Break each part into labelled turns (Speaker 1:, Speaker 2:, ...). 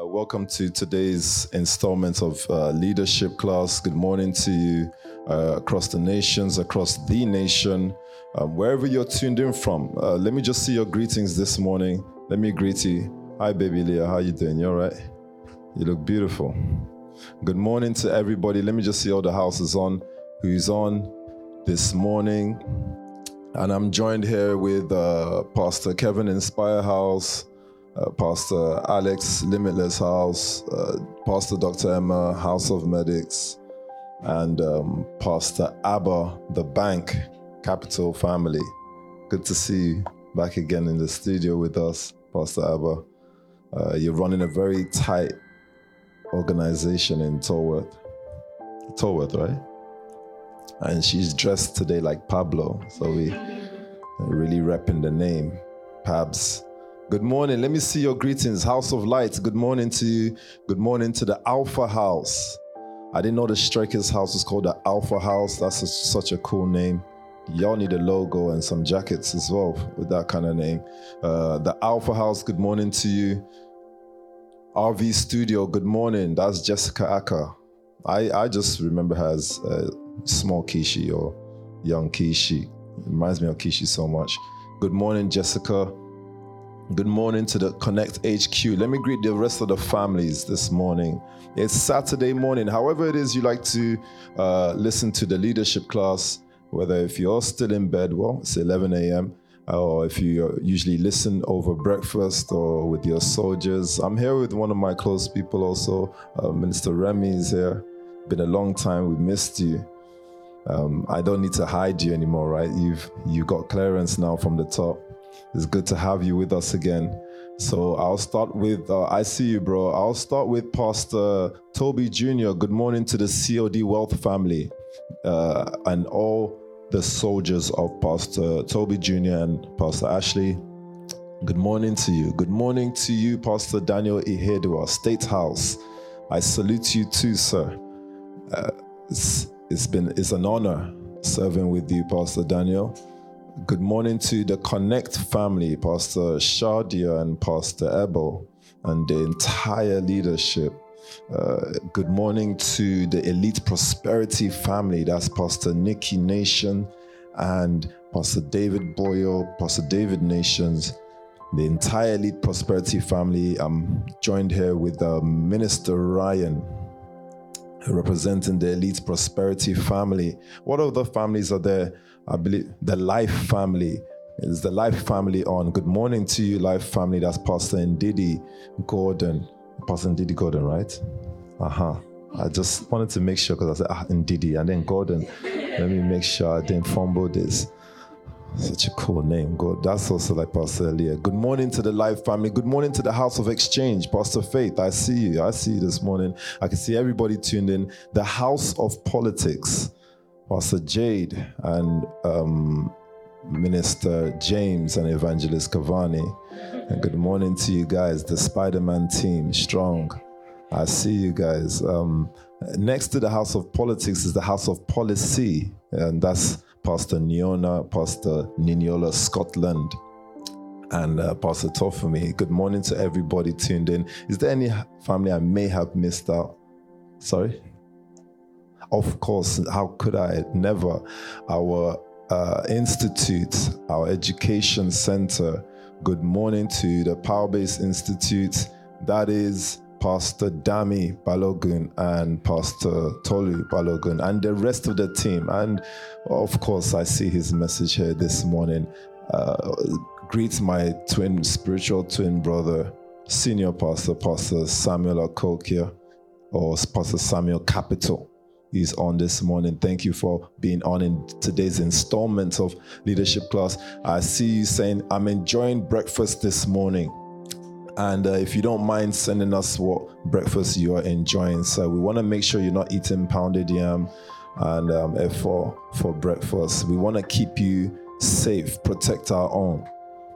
Speaker 1: Uh, welcome to today's installment of uh, Leadership Class. Good morning to you uh, across the nations, across the nation, um, wherever you're tuned in from. Uh, let me just see your greetings this morning. Let me greet you. Hi, baby Leah. How you doing? You all right? You look beautiful. Good morning to everybody. Let me just see all the houses on. Who's on this morning? And I'm joined here with uh, Pastor Kevin Inspire House uh, Pastor Alex Limitless House, uh, Pastor Dr. Emma House of Medics, and um, Pastor Abba the Bank Capital Family. Good to see you back again in the studio with us, Pastor Abba. Uh, you're running a very tight organization in Tolworth. Tolworth, right? And she's dressed today like Pablo, so we really repping the name, Pabs. Good morning. Let me see your greetings. House of Light. Good morning to you. Good morning to the Alpha House. I didn't know the Strikers House was called the Alpha House. That's a, such a cool name. Y'all need a logo and some jackets as well with that kind of name. Uh, the Alpha House. Good morning to you. RV Studio. Good morning. That's Jessica Acker. I, I just remember her as uh, small Kishi or young Kishi. It reminds me of Kishi so much. Good morning, Jessica. Good morning to the Connect HQ. Let me greet the rest of the families this morning. It's Saturday morning. However, it is you like to uh, listen to the leadership class, whether if you're still in bed, well, it's 11 a.m., or if you usually listen over breakfast or with your soldiers. I'm here with one of my close people also. Uh, Minister Remy is here. Been a long time. We missed you. Um, I don't need to hide you anymore, right? You've you got clearance now from the top. It's good to have you with us again. So I'll start with, uh, I see you, bro. I'll start with Pastor Toby Jr. Good morning to the COD Wealth family uh, and all the soldiers of Pastor Toby Jr. and Pastor Ashley. Good morning to you. Good morning to you, Pastor Daniel Ihedua, State House. I salute you too, sir. Uh, it's, it's been it's an honor serving with you, Pastor Daniel. Good morning to the Connect family, Pastor Shadia and Pastor Ebel, and the entire leadership. Uh, good morning to the Elite Prosperity family. That's Pastor Nikki Nation and Pastor David Boyle, Pastor David Nations, the entire Elite Prosperity family. I'm joined here with uh, Minister Ryan, representing the Elite Prosperity family. What other families are there? I believe the Life family is the Life family on. Good morning to you, Life family. That's Pastor Ndidi Gordon. Pastor Ndidi Gordon, right? Uh huh. I just wanted to make sure because I said ah, Ndidi and then Gordon. Let me make sure I didn't fumble this. Such a cool name, God. That's also like Pastor Elia. Good morning to the Life family. Good morning to the House of Exchange. Pastor Faith, I see you. I see you this morning. I can see everybody tuned in. The House of Politics. Pastor Jade and um, Minister James and Evangelist Cavani. And good morning to you guys, the Spider Man team, strong. I see you guys. Um, next to the House of Politics is the House of Policy, and that's Pastor Niona, Pastor Niniola Scotland, and uh, Pastor Tofumi. Good morning to everybody tuned in. Is there any family I may have missed out? Sorry? Of course, how could I? Never. Our uh, institute, our education center. Good morning to the Power Base Institute. That is Pastor Dami Balogun and Pastor Tolu Balogun and the rest of the team. And of course, I see his message here this morning. Uh, greet my twin, spiritual twin brother, senior pastor, Pastor Samuel Akokia, or Pastor Samuel Capital is on this morning. Thank you for being on in today's installment of Leadership Class. I see you saying, I'm enjoying breakfast this morning. And uh, if you don't mind sending us what breakfast you are enjoying, so we want to make sure you're not eating pounded yam and um, for for breakfast. We want to keep you safe, protect our own.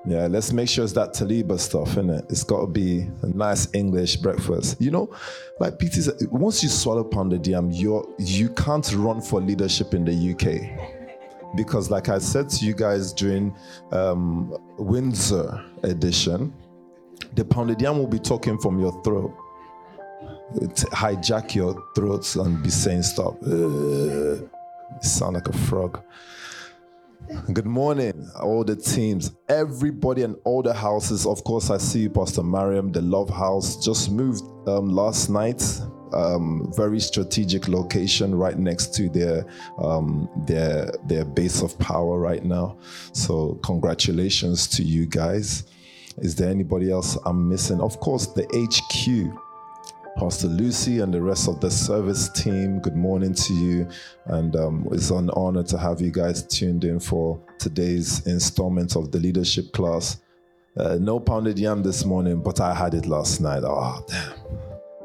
Speaker 1: Yeah, let's make sure it's that Taliba stuff, innit? it? It's got to be a nice English breakfast. You know, like PT once you swallow pounded yam, you're you can't run for leadership in the UK because, like I said to you guys during um, Windsor edition, the pounded yam will be talking from your throat. It hijack your throats and be saying stuff. Uh, sound like a frog. Good morning, all the teams, everybody, and all the houses. Of course, I see you, Pastor Mariam. The Love House just moved um, last night. Um, very strategic location right next to their um, their their base of power right now. So congratulations to you guys. Is there anybody else I'm missing? Of course, the HQ Pastor Lucy and the rest of the service team, good morning to you. And um, it's an honor to have you guys tuned in for today's installment of the leadership class. Uh, no pounded yam this morning, but I had it last night. Oh, damn.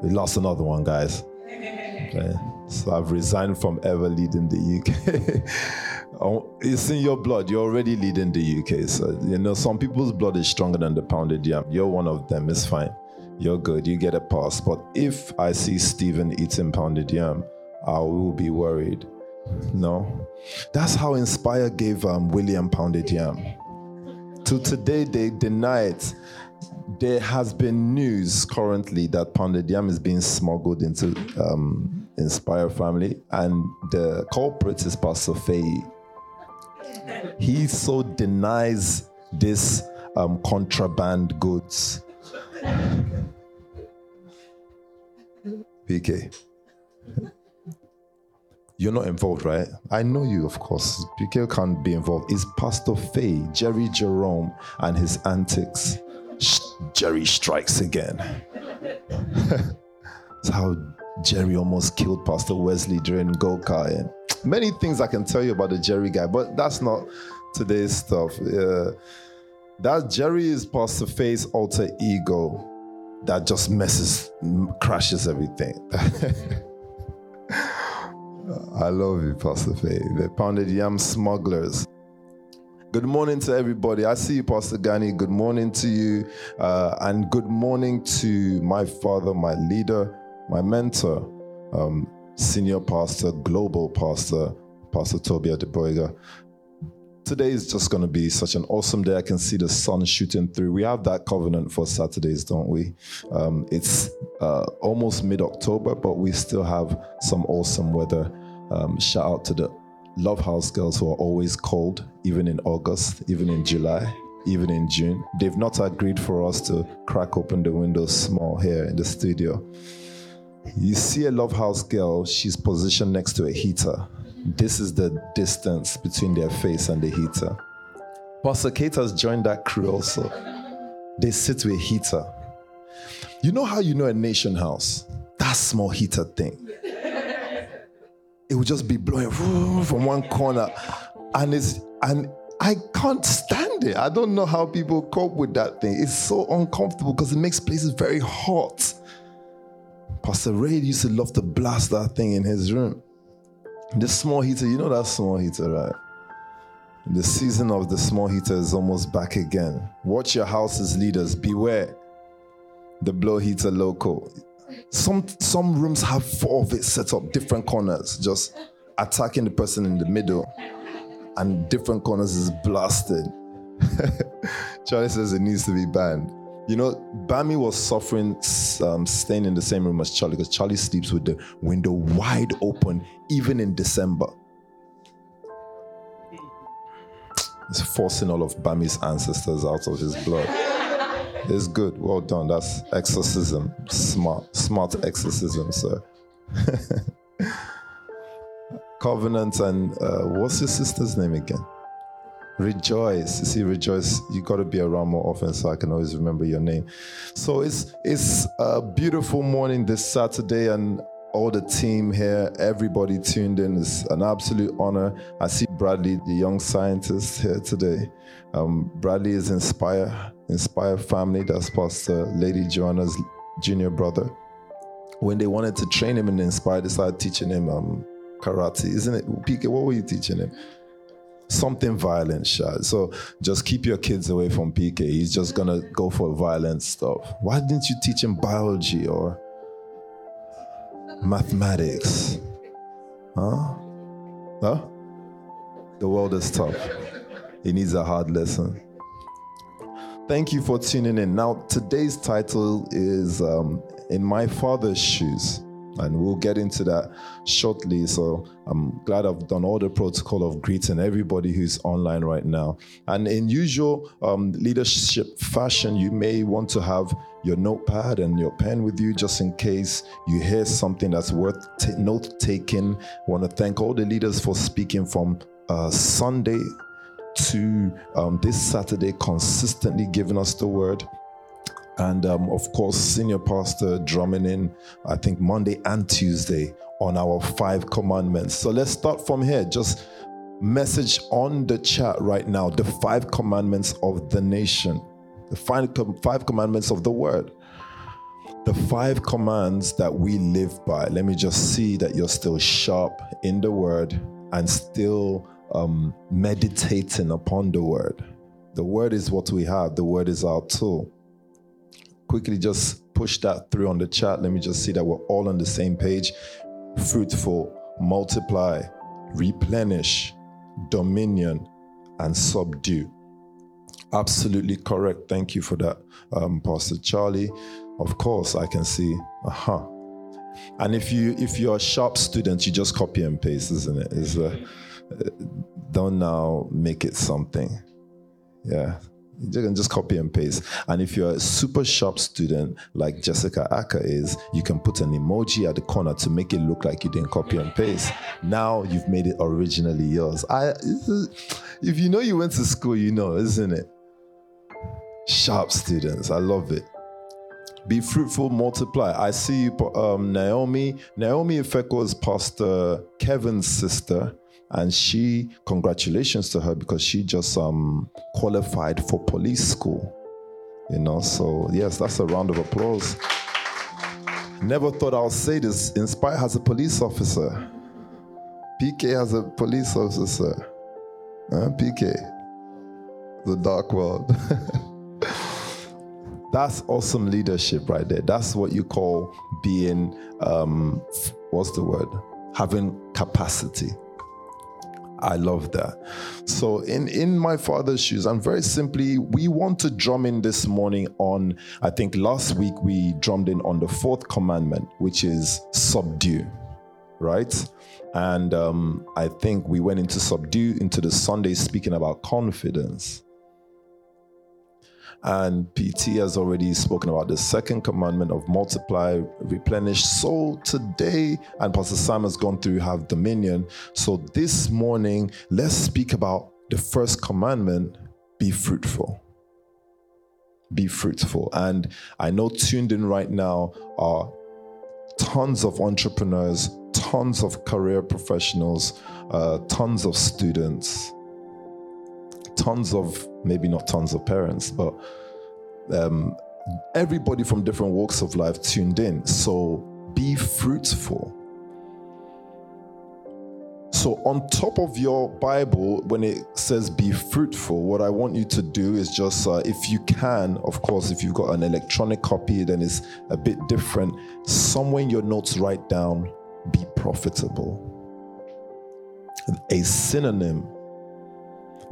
Speaker 1: We lost another one, guys. Okay. So I've resigned from ever leading the UK. oh, it's in your blood. You're already leading the UK. So, you know, some people's blood is stronger than the pounded yam. You're one of them. It's fine you're good, you get a pass. But if I see Stephen eating pounded yam, I will be worried. No. That's how Inspire gave um, William pounded yam. To today, they deny it. There has been news currently that pounded yam is being smuggled into um, Inspire family, and the culprit is Pastor Faye. He so denies this um, contraband goods PK. You're not involved, right? I know you, of course. PK can't be involved. It's Pastor Faye, Jerry Jerome, and his antics. Jerry strikes again. That's how Jerry almost killed Pastor Wesley during Goka. And eh? many things I can tell you about the Jerry guy, but that's not today's stuff. That Jerry is Pastor Faye's alter ego that just messes, crashes everything. I love you, Pastor Faye. The pounded yam smugglers. Good morning to everybody. I see you, Pastor Gani. Good morning to you. Uh, and good morning to my father, my leader, my mentor, um, senior pastor, global pastor, Pastor Tobi Adegboyega today is just going to be such an awesome day. I can see the sun shooting through. We have that covenant for Saturdays, don't we? Um, it's uh, almost mid October, but we still have some awesome weather. Um, shout out to the Love House girls who are always cold, even in August, even in July, even in June. They've not agreed for us to crack open the windows small here in the studio. You see a Love House girl, she's positioned next to a heater this is the distance between their face and the heater. Has joined that crew also. They sit with a heater. You know how you know a nation house? That small heater thing. It would just be blowing from one corner. And it's and I can't stand it. I don't know how people cope with that thing. It's so uncomfortable because it makes places very hot. Pastor Ray used to love to blast that thing in his room. The small heater, you know that small heater, right? The season of the small heater is almost back again. Watch your house's leaders, beware. The blow heater local. Some some rooms have four of it set up, different corners, just attacking the person in the middle, and different corners is blasted. Charlie says it needs to be banned. You know, Bami was suffering, um, staying in the same room as Charlie because Charlie sleeps with the window wide open, even in December. It's forcing all of Bami's ancestors out of his blood. It's good. Well done. That's exorcism. Smart, smart exorcism, sir. Covenant and uh, what's your sister's name again? Rejoice. See, rejoice. You got to be around more often so I can always remember your name. So it's it's a beautiful morning this Saturday, and all the team here, everybody tuned in. It's an absolute honor. I see Bradley, the young scientist, here today. Um, Bradley is Inspire, Inspire family. That's Pastor Lady Joanna's junior brother. When they wanted to train him in Inspire, they started teaching him um, karate, isn't it? PK, what were you teaching him? Something violent, shot. So just keep your kids away from PK. He's just gonna go for violent stuff. Why didn't you teach him biology or mathematics? Huh? Huh? The world is tough. He needs a hard lesson. Thank you for tuning in. Now, today's title is um, In My Father's Shoes, and we'll get into that shortly. So, I'm glad I've done all the protocol of greeting everybody who's online right now. And in usual um, leadership fashion, you may want to have your notepad and your pen with you just in case you hear something that's worth t- note taking. Want to thank all the leaders for speaking from uh, Sunday to um, this Saturday, consistently giving us the word. And um, of course, Senior Pastor drumming in, I think, Monday and Tuesday on our five commandments. So let's start from here. Just message on the chat right now the five commandments of the nation, the five, commandments of the word the five commands that we live by. Let me just see that you're still sharp in the word and still um, meditating upon the word. The word is what we have, the word is our tool. Quickly just push that through on the chat. Let me just see that we're all on the same page. Fruitful, multiply, replenish, dominion, and subdue. Absolutely correct. Thank you for that, um, Pastor Charlie. Of course, I can see. Uh-huh. And if you if you're a sharp student, you just copy and paste, isn't it? Is uh, don't now make it something. Yeah. You can just copy and paste. And if you're a super sharp student like Jessica Acker is, you can put an emoji at the corner to make it look like you didn't copy and paste. Now you've made it originally yours. I, if you know you went to school, you know, isn't it? Sharp students. I love it. Be fruitful, multiply. I see you, um, Naomi. Naomi Ifeko is Pastor Kevin's sister and she congratulations to her because she just um, qualified for police school you know? So yes that's a round of applause. Never thought i'll say this. Inspire has a police officer. Pk has a police officer. Huh? pk the dark world. That's awesome leadership right there. That's what you call being um, what's the word? Having capacity I love that. So in in my father's shoes, and very simply, we want to drum in this morning on. I think last week we drummed in on the fourth commandment, which is subdue, right? And um, I think we went into subdue into the Sunday speaking about confidence. And PT has already spoken about the second commandment of multiply, replenish. So today, and Pastor Sam has gone through have dominion. So this morning, let's speak about the first commandment be fruitful. Be fruitful. And I know tuned in right now are tons of entrepreneurs, tons of career professionals, uh, tons of students tons of maybe not tons of parents, but um, everybody from different walks of life tuned in. So be fruitful. So, on top of your Bible, when it says be fruitful, what I want you to do is just, uh, if you can, of course, if you've got an electronic copy, then it's a bit different. Somewhere in your notes, write down be profitable. A synonym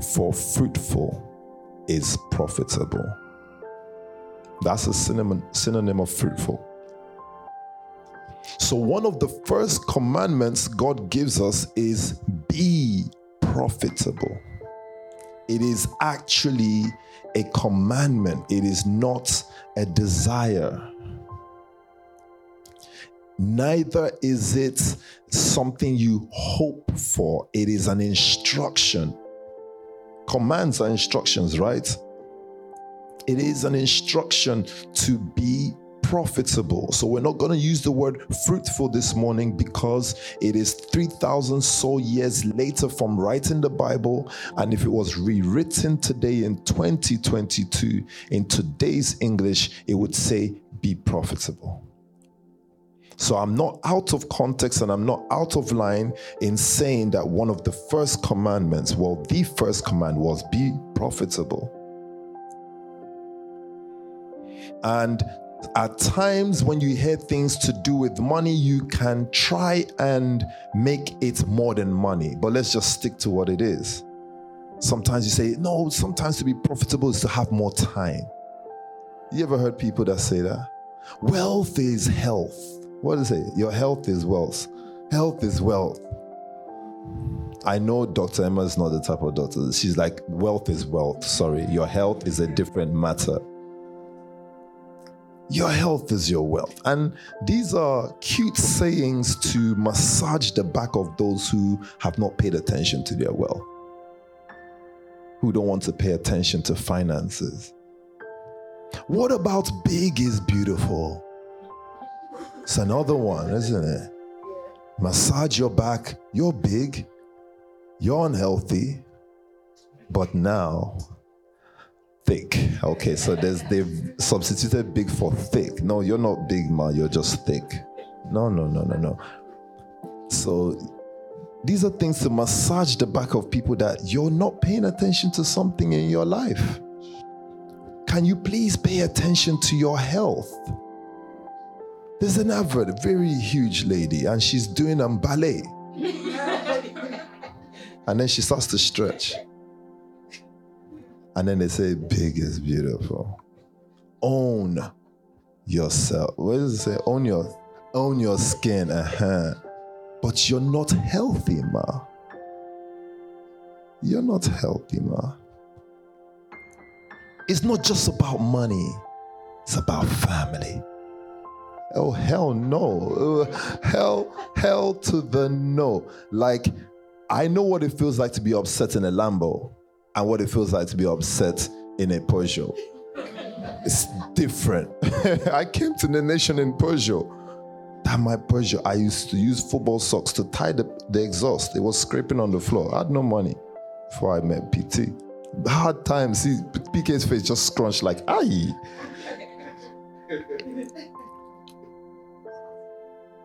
Speaker 1: for fruitful is profitable. That's a synonym, synonym of fruitful. So, one of the first commandments God gives us is be profitable. It is actually a commandment, it is not a desire. Neither is it something you hope for, it is an instruction commands are instructions, right? It is an instruction to be profitable. So we're not going to use the word fruitful this morning because it is 3,000 so years later from writing the Bible. And if it was rewritten today in 2022 in today's English, it would say be profitable. So I'm not out of context and I'm not out of line in saying that one of the first commandments, well, the first command was be profitable. And at times when you hear things to do with money, you can try and make it more than money. But let's just stick to what it is. Sometimes you say, no, sometimes to be profitable is to have more time. You ever heard people that say that? Wealth is health. What does it? Your health is wealth. Health is wealth. I know Dr. Emma is not the type of doctor. She's like, wealth is wealth. Sorry, your health is a different matter. Your health is your wealth. And these are cute sayings to massage the back of those who have not paid attention to their wealth, who don't want to pay attention to finances. What about big is beautiful? It's another one, isn't it? Massage your back. You're big, you're unhealthy, but now thick. Okay, so there's they've substituted big for thick. No, you're not big, man. You're just thick. No, no, no, no, no. So these are things to massage the back of people that you're not paying attention to something in your life. Can you please pay attention to your health? There's an advert, a very huge lady, and she's doing a um, ballet. and then she starts to stretch. And then they say, big is beautiful. Own yourself. What does it say? Own your own your skin. Uh-huh. But you're not healthy, ma. You're not healthy, ma. It's not just about money, it's about family. Oh, hell no. Uh, hell, hell to the no. Like, I know what it feels like to be upset in a Lambo and what it feels like to be upset in a Peugeot. It's different. I came to the nation in Peugeot. That my Peugeot, I used to use football socks to tie the, the exhaust. It was scraping on the floor. I had no money before I met PT. Hard times. See, PK's face just scrunched like, aye.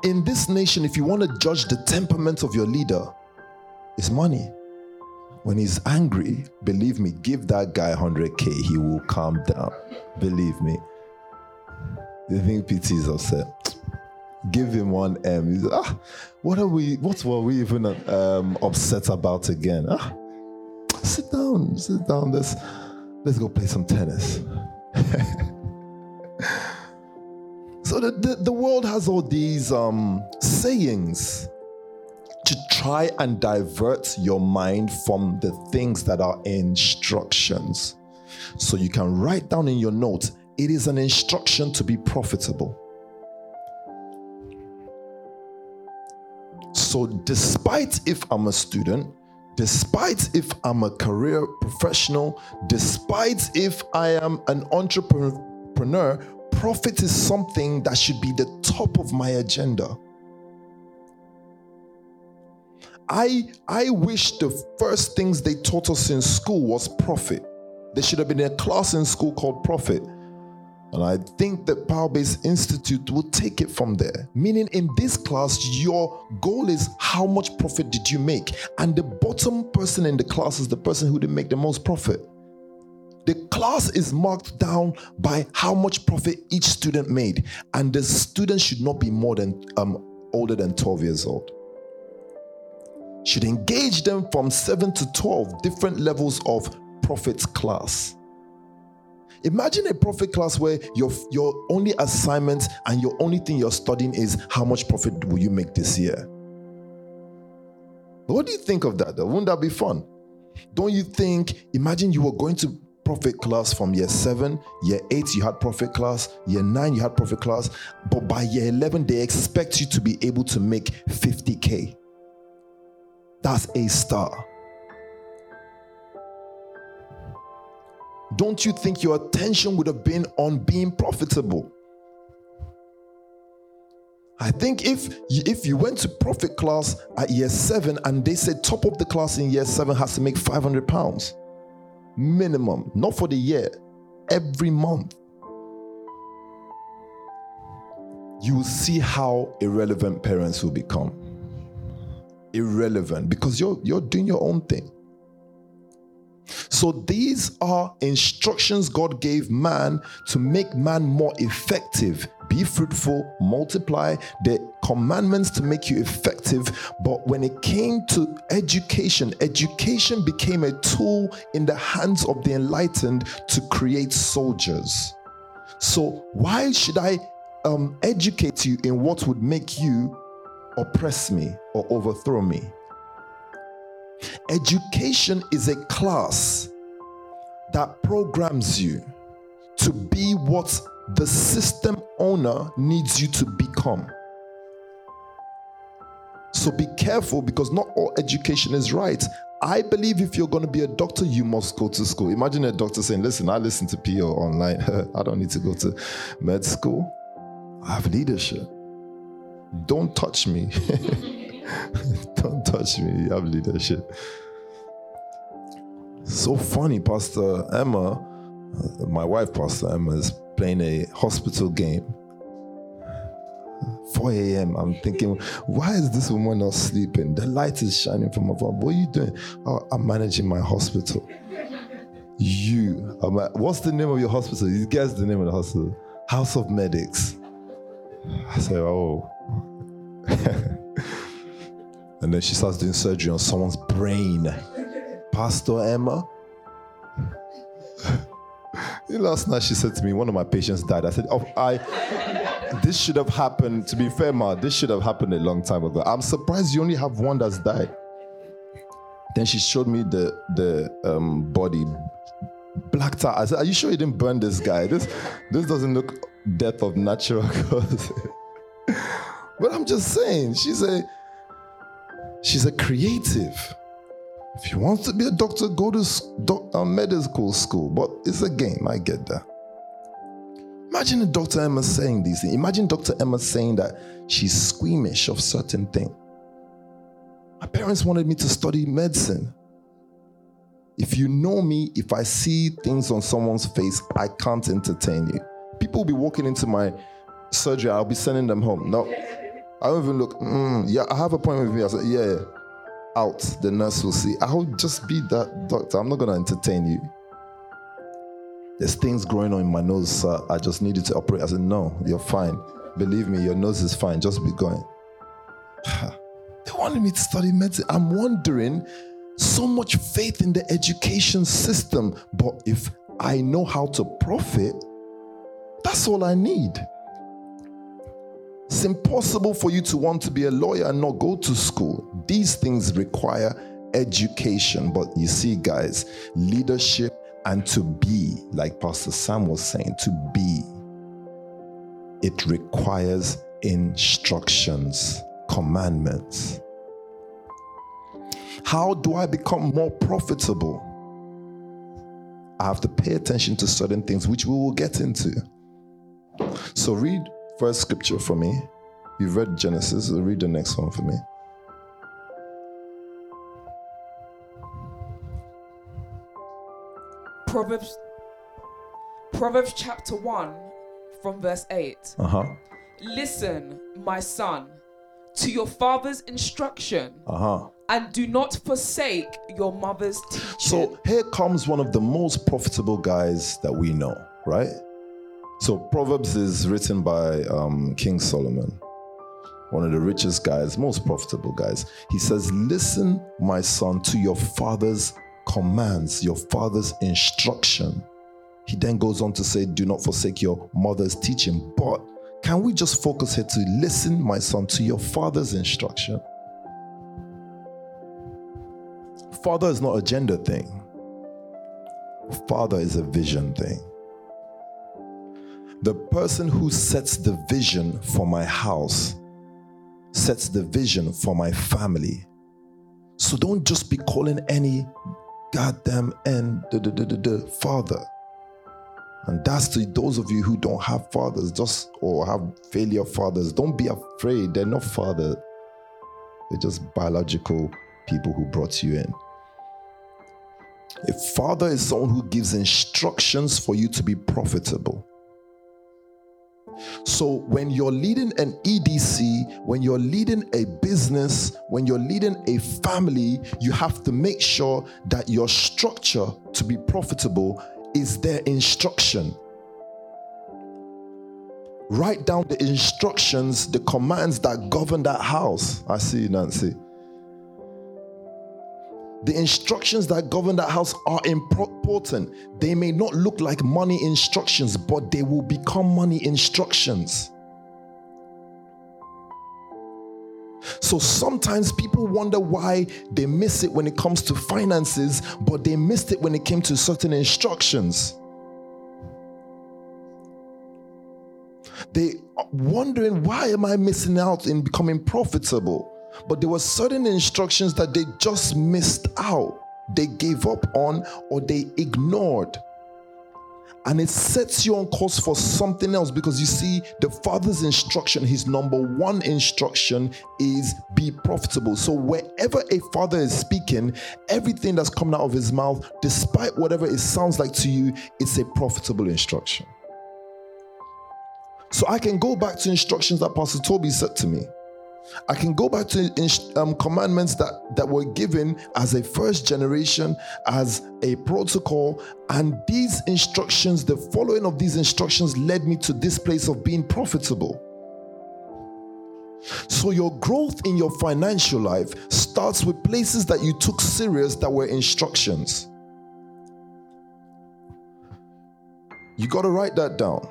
Speaker 1: In this nation, if you want to judge the temperament of your leader, it's money. When he's angry, believe me, give that guy 100K, he will calm down. Believe me. You think PT is upset? Give him one M. He's, ah, what are we, what were we even um, upset about again? Ah, sit down, sit down. Let's, let's go play some tennis. so the, the, the world has all these um, sayings to try and divert your mind from the things that are instructions. So you can write down in your notes it is an instruction to be profitable. So, despite if I'm a student, despite if I'm a career professional, despite if I am an entrepreneur, profit is something that should be the top of my agenda. I I wish the first things they taught us in school was profit. There should have been a class in school called profit. And I think that Power Base Institute will take it from there. Meaning, in this class, your goal is how much profit did you make? And the bottom person in the class is the person who didn't make the most profit. The class is marked down by how much profit each student made, and the student should not be more than um, older than 12 years old should engage them from 7 to 12 different levels of profit class. Imagine a profit class where your, your only assignment and your only thing you're studying is how much profit will you make this year? What do you think of that? Wouldn't that be fun? Don't you think, imagine you were going to profit class from year seven, year eight, you had profit class, year nine, you had profit class, but by year 11, they expect you to be able to make 50K. That's a star. Don't you think your attention would have been on being profitable? I think if you, if you went to profit class at year seven and they said top of the class in year seven has to make 500 pounds minimum, not for the year, every month, you see how irrelevant parents will become irrelevant because you're you're doing your own thing. So these are instructions God gave man to make man more effective. Be fruitful, multiply, the commandments to make you effective. But when it came to education, education became a tool in the hands of the enlightened to create soldiers. So, why should I um, educate you in what would make you oppress me or overthrow me? Education is a class that programs you to be what the system owner needs you to become. So be careful because not all education is right. I believe if you're going to be a doctor, you must go to school. Imagine a doctor saying, Listen, I listen to PO online. I don't need to go to med school. I have leadership. Don't touch me. Don't touch me. You have leadership. So funny, Pastor Emma, uh, my wife, Pastor Emma, is playing a hospital game. 4 a.m. I'm thinking, why is this woman not sleeping? The light is shining from above. What are you doing? Oh, I'm managing my hospital. You, I'm what's the name of your hospital? You guess the name of the hospital? House of Medics. I say, oh. and then she starts doing surgery on someone's brain. Pastor Emma. Last night she said to me, one of my patients died. I said, Oh, I this should have happened. To be fair, Ma, this should have happened a long time ago. I'm surprised you only have one that's died. Then she showed me the the um, body blacked out. I said, Are you sure you didn't burn this guy? This this doesn't look death of natural cause. but I'm just saying, she's a she's a creative. If you want to be a doctor, go to doc, uh, medical school. But it's a game. I get that. Imagine Dr. Emma saying these things. Imagine Dr. Emma saying that she's squeamish of certain things. My parents wanted me to study medicine. If you know me, if I see things on someone's face, I can't entertain you. People will be walking into my surgery, I'll be sending them home. No, I don't even look, mm, yeah, I have a point with me. I said, yeah, out. The nurse will see. I'll just be that doctor. I'm not going to entertain you. There's things growing on in my nose, sir. I just need you to operate. I said, no, you're fine. Believe me, your nose is fine. Just be going. they wanted me to study medicine. I'm wondering, so much faith in the education system, but if I know how to profit, that's all I need. It's impossible for you to want to be a lawyer and not go to school. These things require education. But you see, guys, leadership and to be, like Pastor Sam was saying, to be, it requires instructions, commandments. How do I become more profitable? I have to pay attention to certain things, which we will get into. So, read first scripture for me. You've read Genesis, read the next one for me.
Speaker 2: Proverbs Proverbs chapter 1 from verse 8.
Speaker 1: Uh-huh.
Speaker 2: Listen, my son, to your father's instruction.
Speaker 1: Uh-huh.
Speaker 2: And do not forsake your mother's teaching.
Speaker 1: So here comes one of the most profitable guys that we know, right? So Proverbs is written by um, King Solomon, one of the richest guys, most profitable guys. He says, Listen, my son, to your father's commands, your father's instruction. He then goes on to say, Do not forsake your mother's teaching. But can we just focus here to listen, my son, to your father's instruction? Father is not a gender thing, father is a vision thing. The person who sets the vision for my house sets the vision for my family. So don't just be calling any goddamn and the, the, the, the, father. And that's to those of you who don't have fathers, just or have failure fathers. Don't be afraid. They're not father. They're just biological people who brought you in. A father is someone who gives instructions for you to be profitable. So, when you're leading an EDC, when you're leading a business, when you're leading a family, you have to make sure that your structure to be profitable is their instruction. Write down the instructions, the commands that govern that house. I see you, Nancy. The instructions that govern that house are important. They may not look like money instructions, but they will become money instructions. So sometimes people wonder why they miss it when it comes to finances, but they missed it when it came to certain instructions. They are wondering why am I missing out in becoming profitable? But there were certain instructions that they just missed out, they gave up on, or they ignored. And it sets you on course for something else because you see, the father's instruction, his number one instruction is be profitable. So, wherever a father is speaking, everything that's coming out of his mouth, despite whatever it sounds like to you, it's a profitable instruction. So, I can go back to instructions that Pastor Toby said to me. I can go back to um, commandments that, that were given as a first generation, as a protocol, and these instructions, the following of these instructions, led me to this place of being profitable. So, your growth in your financial life starts with places that you took serious that were instructions. You got to write that down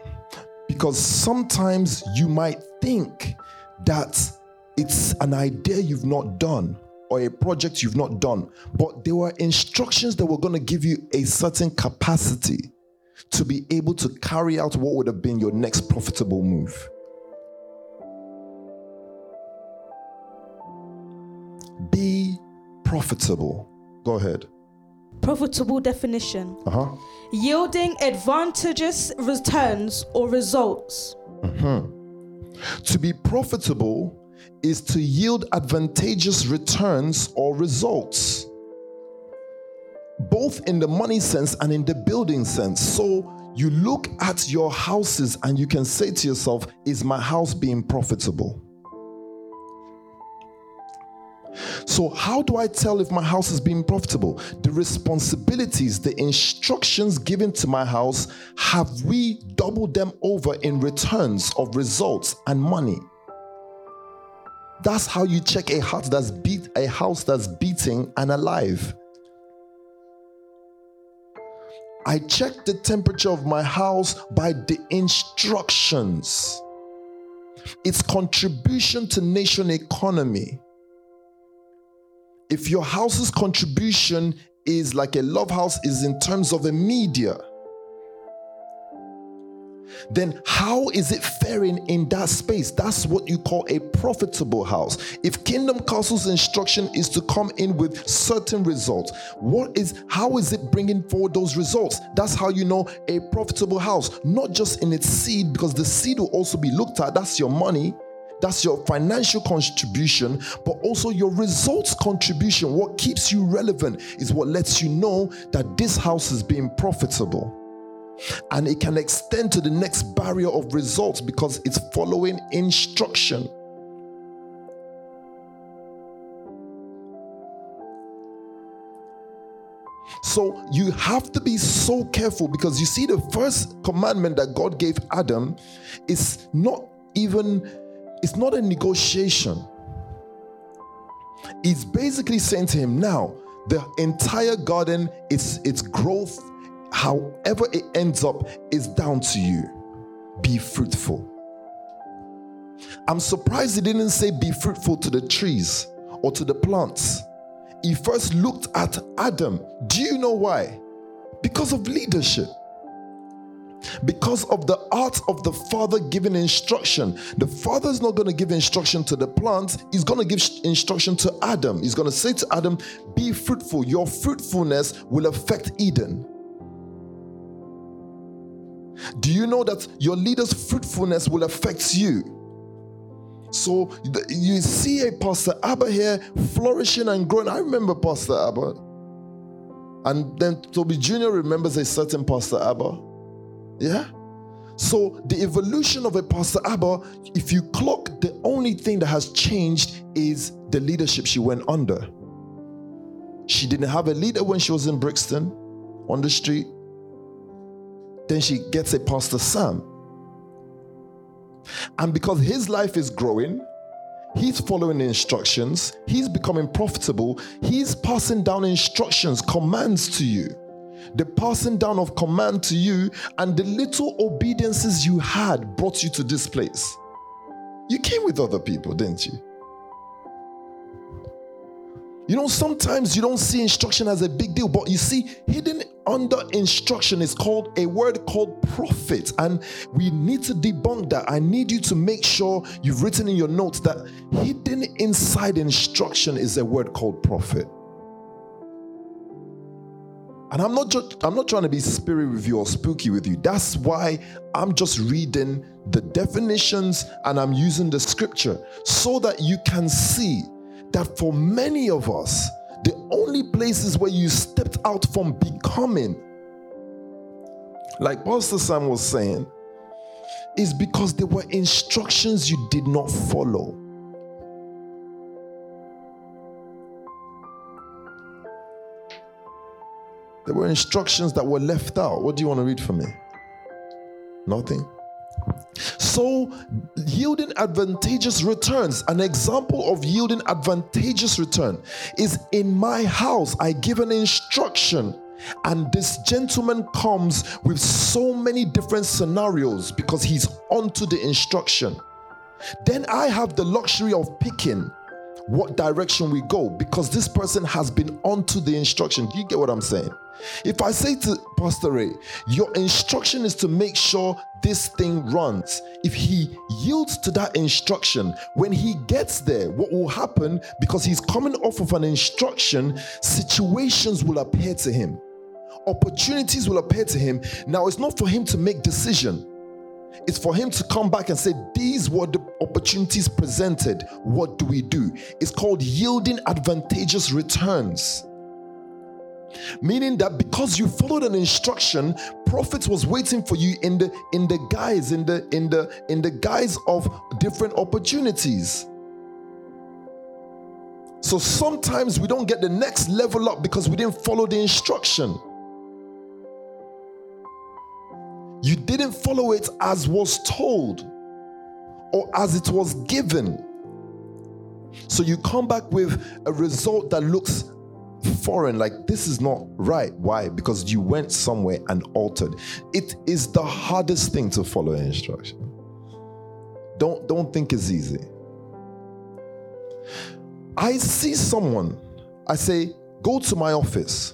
Speaker 1: because sometimes you might think that it's an idea you've not done or a project you've not done, but there were instructions that were going to give you a certain capacity to be able to carry out what would have been your next profitable move. Be profitable. Go ahead.
Speaker 3: Profitable definition
Speaker 1: Uh-huh.
Speaker 3: yielding advantageous returns or results.
Speaker 1: To be profitable is to yield advantageous returns or results, both in the money sense and in the building sense. So you look at your houses and you can say to yourself, Is my house being profitable? So, how do I tell if my house is being profitable? The responsibilities, the instructions given to my house, have we doubled them over in returns of results and money? That's how you check a heart that's beat a house that's beating and alive. I check the temperature of my house by the instructions. Its contribution to nation economy. If your house's contribution is like a love house is in terms of a media, then how is it faring in that space? That's what you call a profitable house. If Kingdom Castle's instruction is to come in with certain results, what is how is it bringing forward those results? That's how you know a profitable house, not just in its seed, because the seed will also be looked at. That's your money. That's your financial contribution, but also your results contribution. What keeps you relevant is what lets you know that this house is being profitable and it can extend to the next barrier of results because it's following instruction. So you have to be so careful because you see, the first commandment that God gave Adam is not even, it's not a negotiation. It's basically saying to him, now the entire garden, its its growth, however it ends up, is down to you. Be fruitful. I'm surprised he didn't say be fruitful to the trees or to the plants. He first looked at Adam. Do you know why? Because of leadership. Because of the art of the father giving instruction. The father is not going to give instruction to the plant, he's going to give instruction to Adam. He's going to say to Adam, Be fruitful. Your fruitfulness will affect Eden. Do you know that your leader's fruitfulness will affect you? So you see a Pastor Abba here flourishing and growing. I remember Pastor Abba. And then Toby Jr. remembers a certain Pastor Abba. Yeah? So the evolution of a Pastor Abba, if you clock, the only thing that has changed is the leadership she went under. She didn't have a leader when she was in Brixton on the street. Then she gets a Pastor Sam. And because his life is growing, he's following instructions, he's becoming profitable, he's passing down instructions, commands to you. The passing down of command to you and the little obediences you had brought you to this place. You came with other people, didn't you? You know, sometimes you don't see instruction as a big deal, but you see, hidden under instruction is called a word called profit. And we need to debunk that. I need you to make sure you've written in your notes that hidden inside instruction is a word called profit. And I'm not just I'm not trying to be spirit with you or spooky with you. That's why I'm just reading the definitions and I'm using the scripture so that you can see that for many of us, the only places where you stepped out from becoming, like Pastor Sam was saying, is because there were instructions you did not follow. There were instructions that were left out. What do you want to read for me? Nothing. So, yielding advantageous returns, an example of yielding advantageous return is in my house, I give an instruction, and this gentleman comes with so many different scenarios because he's onto the instruction. Then I have the luxury of picking what direction we go because this person has been onto the instruction. Do you get what I'm saying? If I say to Pastor Ray, your instruction is to make sure this thing runs, if he yields to that instruction, when he gets there, what will happen because he's coming off of an instruction, situations will appear to him, opportunities will appear to him. Now, it's not for him to make decision. It's for him to come back and say, These were the opportunities presented. What do we do? It's called yielding advantageous returns meaning that because you followed an instruction profit was waiting for you in the in the guise in the in the in the guise of different opportunities so sometimes we don't get the next level up because we didn't follow the instruction you didn't follow it as was told or as it was given. So you come back with a result that looks foreign like this is not right. Why? Because you went somewhere and altered. It is the hardest thing to follow instruction. Don't don't think it's easy. I see someone i say go to my office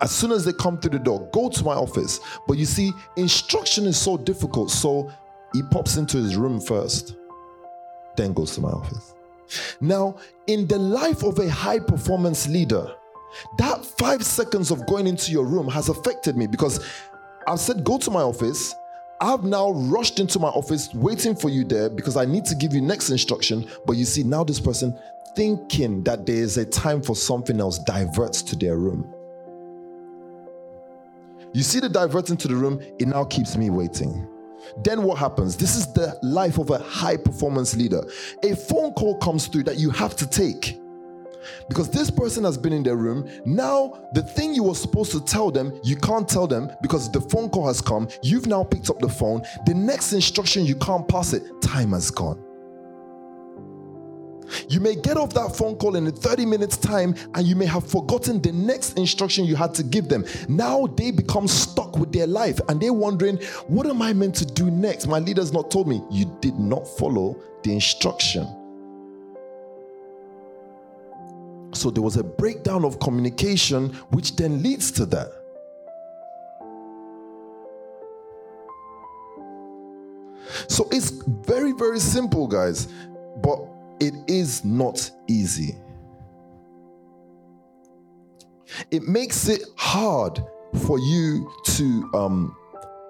Speaker 1: as soon as they come through the door go to my office but you see instruction is so difficult so he pops into his room first then goes to my office now, in the life of a high performance leader, that five seconds of going into your room has affected me because I've said, go to my office. I've now rushed into my office waiting for you there because I need to give you next instruction. But you see, now this person thinking that there is a time for something else diverts to their room. You see the diverting to the room, it now keeps me waiting. Then what happens? This is the life of a high performance leader. A phone call comes through that you have to take. Because this person has been in their room. Now, the thing you were supposed to tell them, you can't tell them because the phone call has come. You've now picked up the phone. The next instruction, you can't pass it. Time has gone. You may get off that phone call in 30 minutes' time and you may have forgotten the next instruction you had to give them. Now they become stuck with their life and they're wondering, what am I meant to do next? My leader's not told me. You did not follow the instruction. So there was a breakdown of communication, which then leads to that. So it's very, very simple, guys. But it is not easy. It makes it hard for you to um,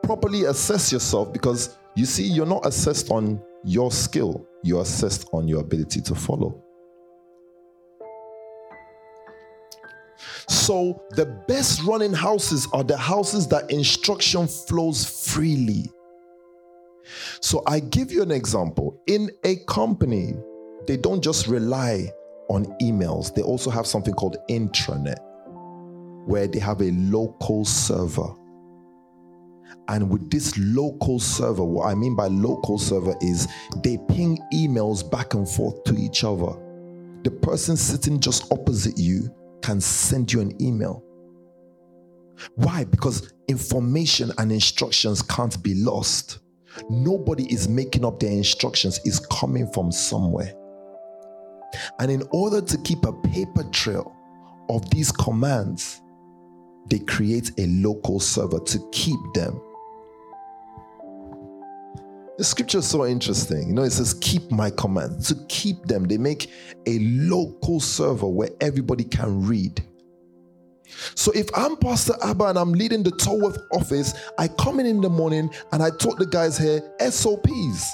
Speaker 1: properly assess yourself because you see, you're not assessed on your skill, you're assessed on your ability to follow. So, the best running houses are the houses that instruction flows freely. So I give you an example. In a company, they don't just rely on emails, they also have something called intranet, where they have a local server. And with this local server, what I mean by local server is they ping emails back and forth to each other. The person sitting just opposite you can send you an email. Why? Because information and instructions can't be lost. Nobody is making up their instructions, it's coming from somewhere. And in order to keep a paper trail of these commands, they create a local server to keep them. The scripture is so interesting. You know, it says, Keep my commands. To keep them, they make a local server where everybody can read. So if I'm Pastor Abba and I'm leading the Tolworth office, I come in in the morning and I taught the guys here SOPs.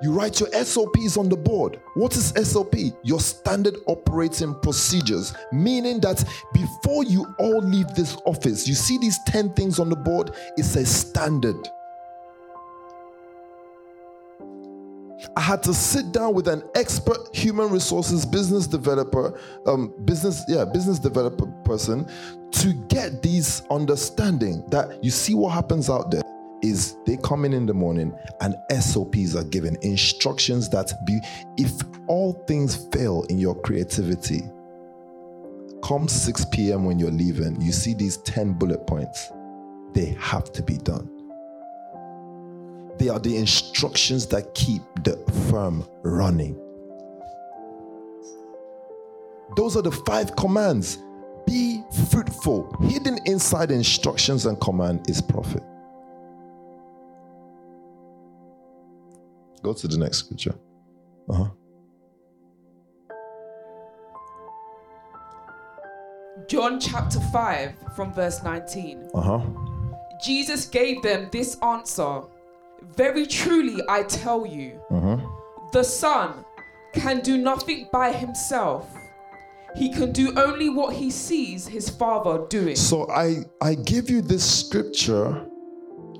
Speaker 1: You write your SOPs on the board. What is SOP? Your standard operating procedures, meaning that before you all leave this office, you see these 10 things on the board, it's a standard. I had to sit down with an expert human resources business developer, um, business, yeah, business developer person to get these understanding that you see what happens out there is they come in in the morning and SOPs are given, instructions that be, if all things fail in your creativity, come 6 p.m. when you're leaving, you see these 10 bullet points. They have to be done. They are the instructions that keep the firm running. Those are the five commands. Be fruitful. Hidden inside instructions and command is profit. Go to the next scripture. Uh huh.
Speaker 2: John chapter 5 from verse 19.
Speaker 1: Uh huh.
Speaker 2: Jesus gave them this answer Very truly I tell you, the Son can do nothing by himself. He can do only what he sees his Father doing.
Speaker 1: So I I give you this scripture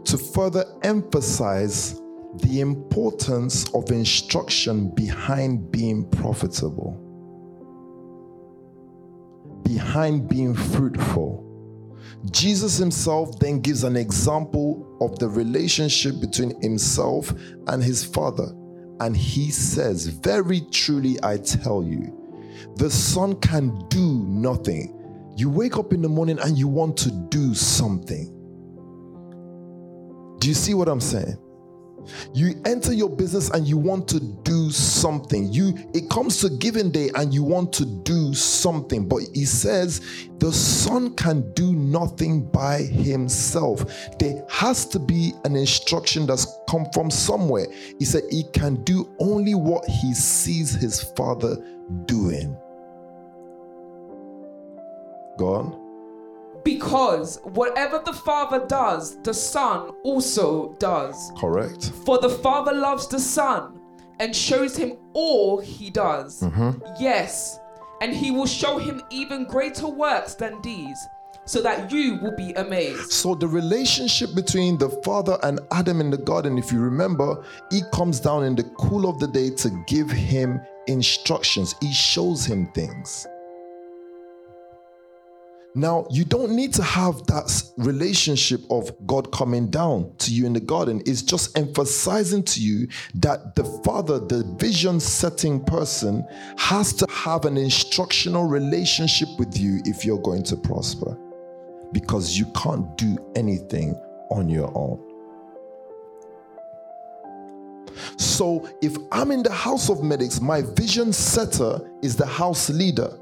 Speaker 1: to further emphasize the importance of instruction behind being profitable. Behind being fruitful. Jesus himself then gives an example of the relationship between himself and his Father. And he says, Very truly I tell you, the Son can do nothing. You wake up in the morning and you want to do something. Do you see what I'm saying? You enter your business and you want to do something. You it comes to giving day and you want to do something. But he says the son can do nothing by himself. There has to be an instruction that's come from somewhere. He said he can do only what he sees his father doing. Go on.
Speaker 2: Because whatever the Father does, the Son also does.
Speaker 1: Correct.
Speaker 2: For the Father loves the Son and shows him all he does. Mm-hmm. Yes, and he will show him even greater works than these, so that you will be amazed.
Speaker 1: So the relationship between the father and Adam in the garden, if you remember, he comes down in the cool of the day to give him instructions. He shows him things. Now, you don't need to have that relationship of God coming down to you in the garden. It's just emphasizing to you that the Father, the vision setting person, has to have an instructional relationship with you if you're going to prosper. Because you can't do anything on your own. So, if I'm in the house of medics, my vision setter is the house leader.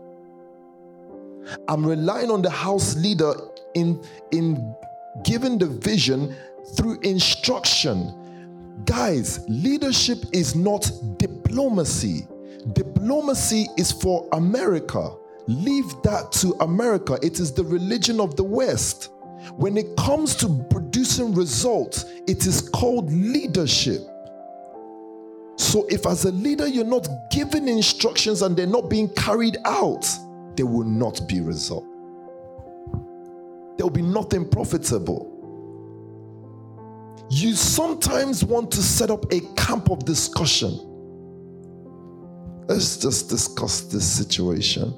Speaker 1: I'm relying on the house leader in, in giving the vision through instruction. Guys, leadership is not diplomacy. Diplomacy is for America. Leave that to America. It is the religion of the West. When it comes to producing results, it is called leadership. So, if as a leader you're not giving instructions and they're not being carried out, there will not be result. There will be nothing profitable. you sometimes want to set up a camp of discussion. Let's just discuss this situation.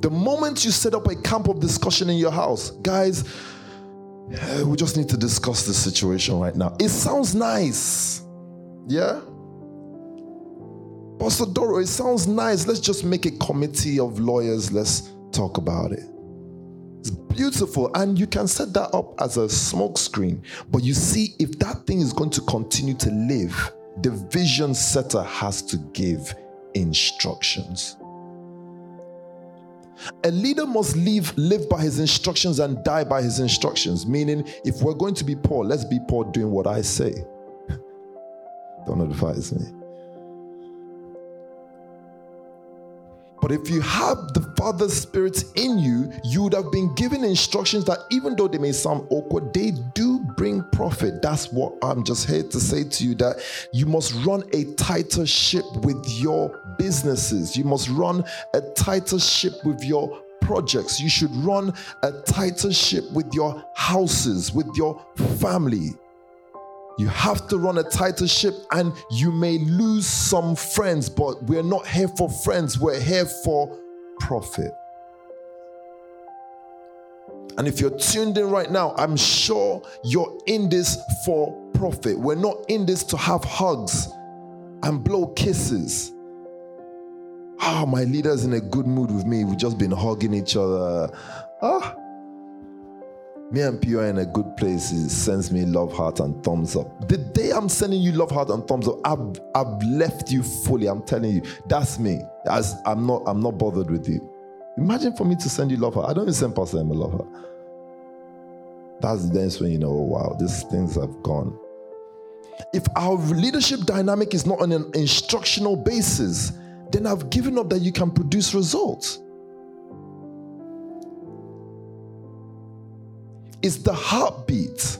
Speaker 1: The moment you set up a camp of discussion in your house, guys, eh, we just need to discuss this situation right now. It sounds nice. Yeah? Pastor Doro, it sounds nice. Let's just make a committee of lawyers. Let's talk about it. It's beautiful, and you can set that up as a smoke screen. But you see, if that thing is going to continue to live, the vision setter has to give instructions. A leader must live, live by his instructions and die by his instructions. Meaning, if we're going to be poor, let's be poor doing what I say. Don't advise me. But if you have the Father's Spirit in you, you would have been given instructions that, even though they may sound awkward, they do bring profit. That's what I'm just here to say to you that you must run a tighter ship with your businesses. You must run a tighter ship with your projects. You should run a tighter ship with your houses, with your family. You have to run a tighter ship and you may lose some friends, but we're not here for friends, we're here for profit. And if you're tuned in right now, I'm sure you're in this for profit. We're not in this to have hugs and blow kisses. Ah, oh, my leader's in a good mood with me. We've just been hugging each other. Ah, me and Pio are in a good place. He sends me love heart and thumbs up. The day I'm sending you love heart and thumbs up, I've, I've left you fully. I'm telling you, that's me. As I'm not, I'm not bothered with you. Imagine for me to send you love heart. I don't even send Pastor Emma love heart. That's the dance when you know, oh, wow, these things have gone. If our leadership dynamic is not on an instructional basis, then I've given up that you can produce results. Is the heartbeat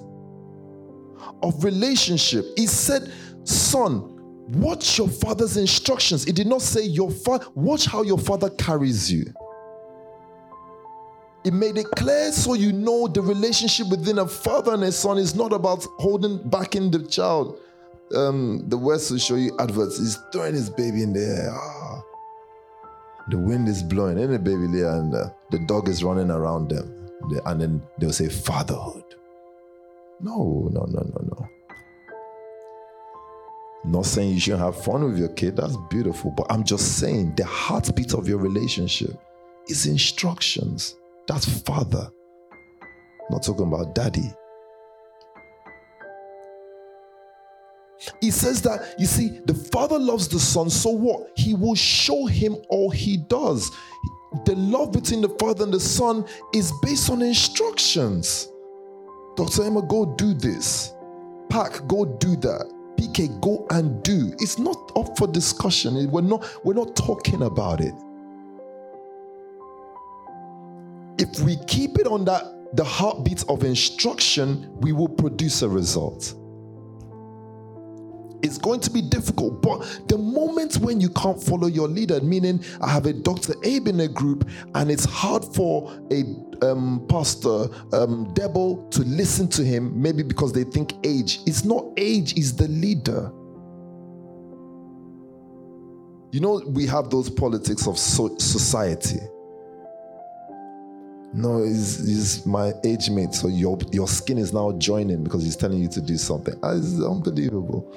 Speaker 1: of relationship. He said, Son, watch your father's instructions. It did not say your father, watch how your father carries you. It made it clear so you know the relationship within a father and a son is not about holding back in the child. Um, the West will show you adverts. He's throwing his baby in the air. Ah. The wind is blowing, and the baby there, and uh, the dog is running around them and then they'll say fatherhood. No, no, no, no, no. Not saying you shouldn't have fun with your kid, that's beautiful, but I'm just saying the heartbeat of your relationship is instructions. That's father. Not talking about daddy. He says that, you see, the father loves the son, so what? He will show him all he does the love between the father and the son is based on instructions. Dr. Emma, go do this. Pack, go do that. PK, go and do. It's not up for discussion. We're not, we're not talking about it. If we keep it on that the heartbeat of instruction, we will produce a result. It's going to be difficult. But the moment when you can't follow your leader, meaning I have a Dr. Abe in a group and it's hard for a um, pastor, um, Debo, to listen to him, maybe because they think age. It's not age, it's the leader. You know, we have those politics of so- society. No, he's, he's my age mate, so your, your skin is now joining because he's telling you to do something. It's unbelievable.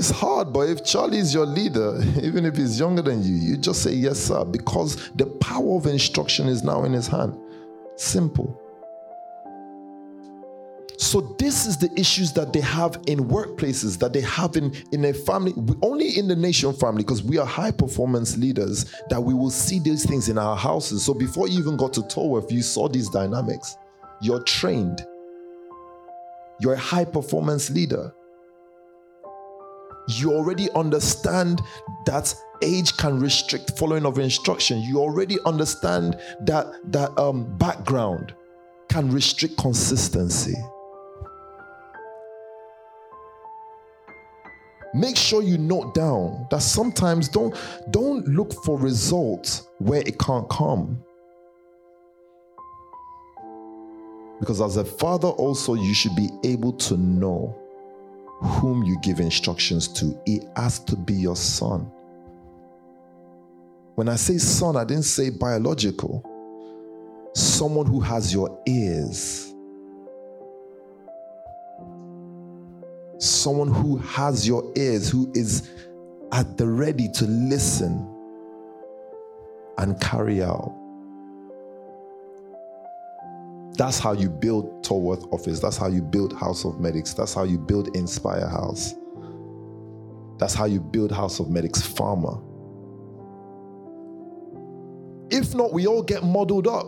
Speaker 1: It's hard, but if Charlie is your leader, even if he's younger than you, you just say yes, sir, because the power of instruction is now in his hand. Simple. So this is the issues that they have in workplaces, that they have in, in a family, only in the nation family, because we are high performance leaders, that we will see these things in our houses. So before you even got to Tolworth, you saw these dynamics. You're trained. You're a high performance leader you already understand that age can restrict following of instruction. You already understand that that um, background can restrict consistency. Make sure you note down that sometimes don't don't look for results where it can't come. Because as a father, also, you should be able to know whom you give instructions to. he has to be your son. When I say son, I didn't say biological. Someone who has your ears. Someone who has your ears, who is at the ready to listen and carry out. That's how you build Tolworth Office. That's how you build House of Medics. That's how you build Inspire House. That's how you build House of Medics Pharma. If not, we all get muddled up.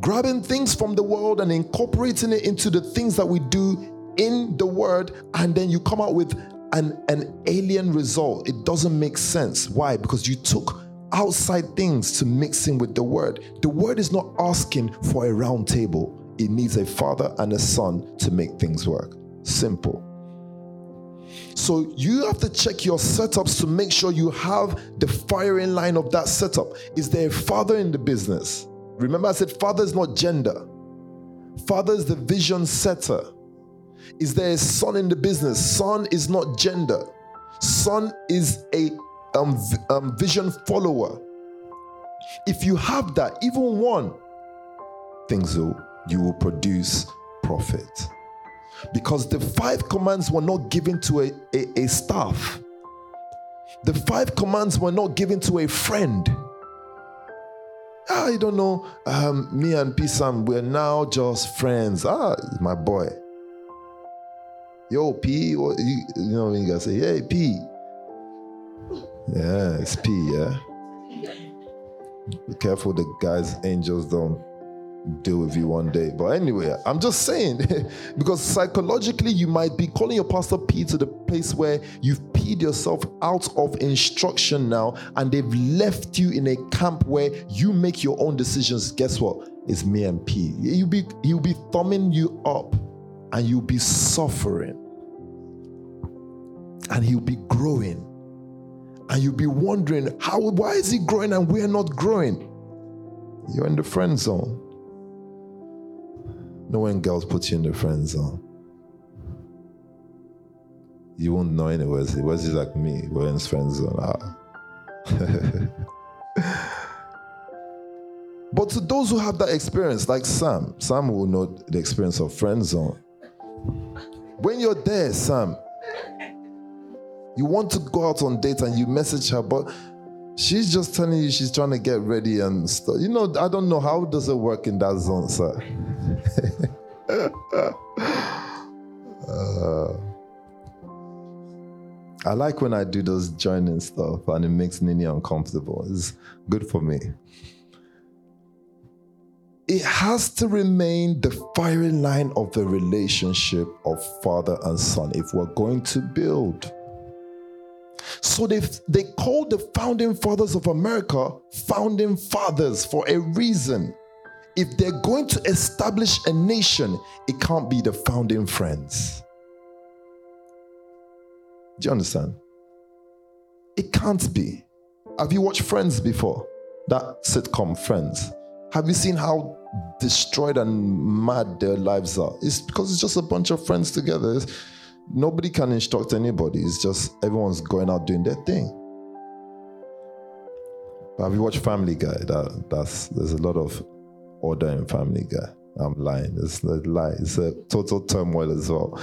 Speaker 1: Grabbing things from the world and incorporating it into the things that we do in the word, and then you come out with an, an alien result. It doesn't make sense. Why? Because you took outside things to mix in with the word. The word is not asking for a round table, it needs a father and a son to make things work. Simple. So you have to check your setups to make sure you have the firing line of that setup. Is there a father in the business? Remember, I said father is not gender, father is the vision setter. Is there a son in the business? Son is not gender. Son is a um, um, vision follower. If you have that, even one, things will you will produce profit. Because the five commands were not given to a, a, a staff. The five commands were not given to a friend. I don't know. Um, me and P Sam, we're now just friends. Ah, my boy. Yo, P, what, you, you know when you guys say, hey, P. Yeah, it's P, yeah. Be careful the guys, angels don't deal with you one day. But anyway, I'm just saying, because psychologically, you might be calling your pastor P to the place where you've peed yourself out of instruction now, and they've left you in a camp where you make your own decisions. Guess what? It's me and P. You'll be, he'll be thumbing you up and you'll be suffering. And he'll be growing. And you'll be wondering, how why is he growing and we're not growing? You're in the friend zone. Know when girls put you in the friend zone. You won't know anyways. It was just like me, we're in friend zone. Ah. but to those who have that experience, like Sam, Sam will know the experience of friend zone. When you're there, Sam, you want to go out on date and you message her, but she's just telling you she's trying to get ready and stuff. You know, I don't know how does it work in that zone, sir. uh, I like when I do those joining stuff and it makes Nini uncomfortable. It's good for me. It has to remain the firing line of the relationship of father and son if we're going to build. So they they called the founding fathers of America founding fathers for a reason. If they're going to establish a nation, it can't be the founding friends. Do you understand? It can't be. Have you watched Friends before? That sitcom Friends. Have you seen how destroyed and mad their lives are? It's because it's just a bunch of friends together. It's, nobody can instruct anybody. It's just everyone's going out doing their thing. But have you watched Family Guy? That that's there's a lot of order in Family Guy. I'm lying. It's a lie. It's a total turmoil as well.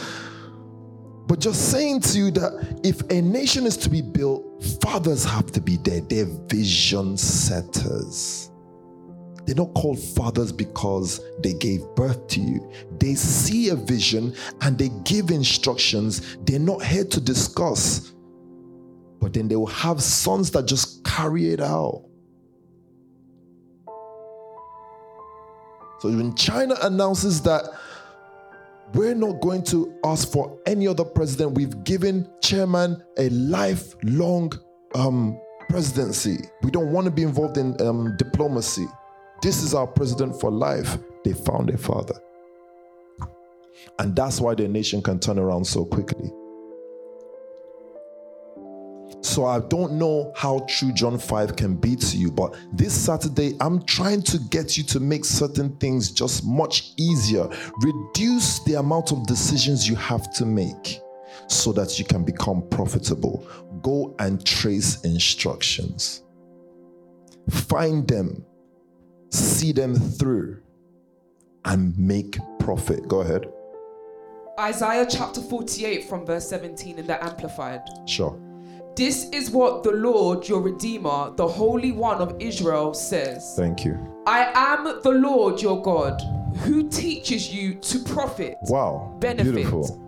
Speaker 1: But just saying to you that if a nation is to be built, fathers have to be there. They're vision setters. They're not called fathers because they gave birth to you. They see a vision and they give instructions. They're not here to discuss, but then they will have sons that just carry it out. So when China announces that we're not going to ask for any other president, we've given chairman a lifelong um, presidency. We don't want to be involved in um, diplomacy. This is our president for life. They found a father. And that's why the nation can turn around so quickly. So I don't know how true John 5 can be to you, but this Saturday, I'm trying to get you to make certain things just much easier. Reduce the amount of decisions you have to make so that you can become profitable. Go and trace instructions, find them, see them through, and make profit. Go ahead.
Speaker 2: Isaiah chapter 48 from verse 17 in the Amplified.
Speaker 1: Sure.
Speaker 2: This is what the Lord your Redeemer, the Holy One of Israel, says
Speaker 1: Thank you.
Speaker 2: I am the Lord your God, who teaches you to profit,
Speaker 1: Wow.
Speaker 2: benefit,
Speaker 1: Beautiful.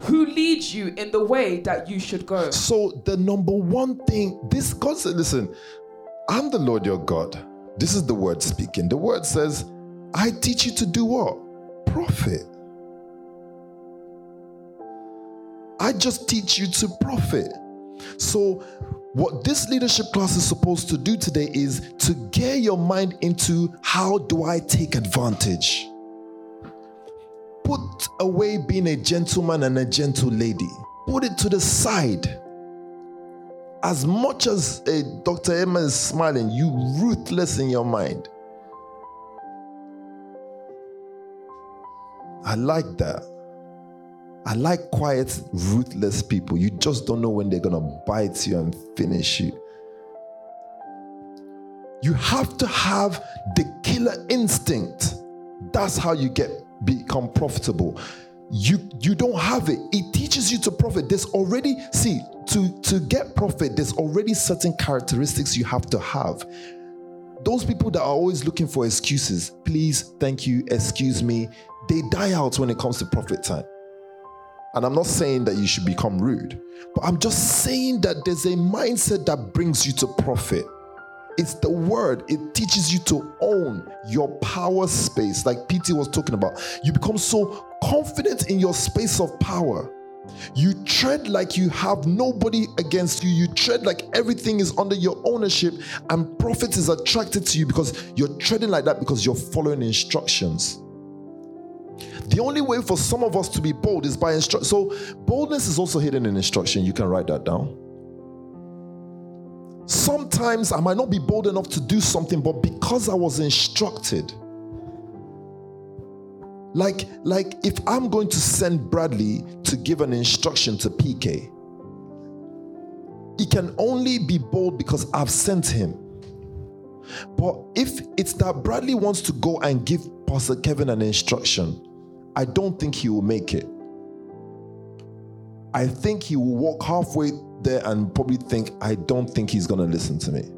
Speaker 2: who leads you in the way that you should go.
Speaker 1: So the number one thing, this God said, listen, I'm the Lord your God. This is the word speaking. The word says, I teach you to do what? Profit. I just teach you to profit. So, what this leadership class is supposed to do today is to gear your mind into how do I take advantage? Put away being a gentleman and a gentle lady, put it to the side. As much as uh, Dr. Emma is smiling, you ruthless in your mind. I like that. I like quiet, ruthless people. You just don't know when they're going to bite you and finish you. You have to have the killer instinct. That's how you get become profitable. You you don't have it. It teaches you to profit. There's already see to to get profit. There's already certain characteristics you have to have. Those people that are always looking for excuses, please, thank you, excuse me, they die out when it comes to profit time. And I'm not saying that you should become rude, but I'm just saying that there's a mindset that brings you to profit. It's the word, it teaches you to own your power space, like PT was talking about. You become so confident in your space of power. You tread like you have nobody against you. You tread like everything is under your ownership, and profit is attracted to you because you're treading like that because you're following instructions. The only way for some of us to be bold is by instruction. So, boldness is also hidden in instruction. You can write that down. Sometimes I might not be bold enough to do something, but because I was instructed, like, like if I'm going to send Bradley to give an instruction to PK, he can only be bold because I've sent him. But if it's that Bradley wants to go and give Pastor Kevin an instruction, I don't think he will make it. I think he will walk halfway there and probably think, I don't think he's going to listen to me.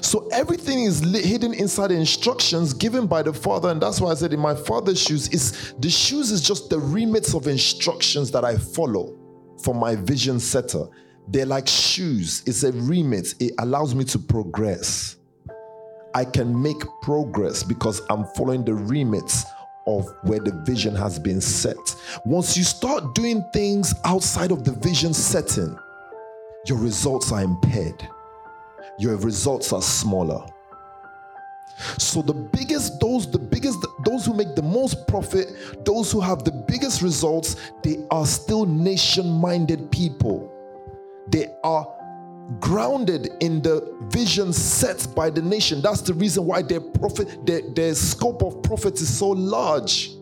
Speaker 1: So everything is hidden inside the instructions given by the Father, and that's why I said in my Father's shoes is the shoes is just the remits of instructions that I follow for my vision setter. They're like shoes. It's a remit. It allows me to progress. I can make progress because I'm following the remits of where the vision has been set. Once you start doing things outside of the vision setting, your results are impaired. Your results are smaller. So the biggest those the biggest those who make the most profit, those who have the biggest results, they are still nation-minded people. They are grounded in the vision set by the nation. That's the reason why their profit, their, their scope of profit is so large.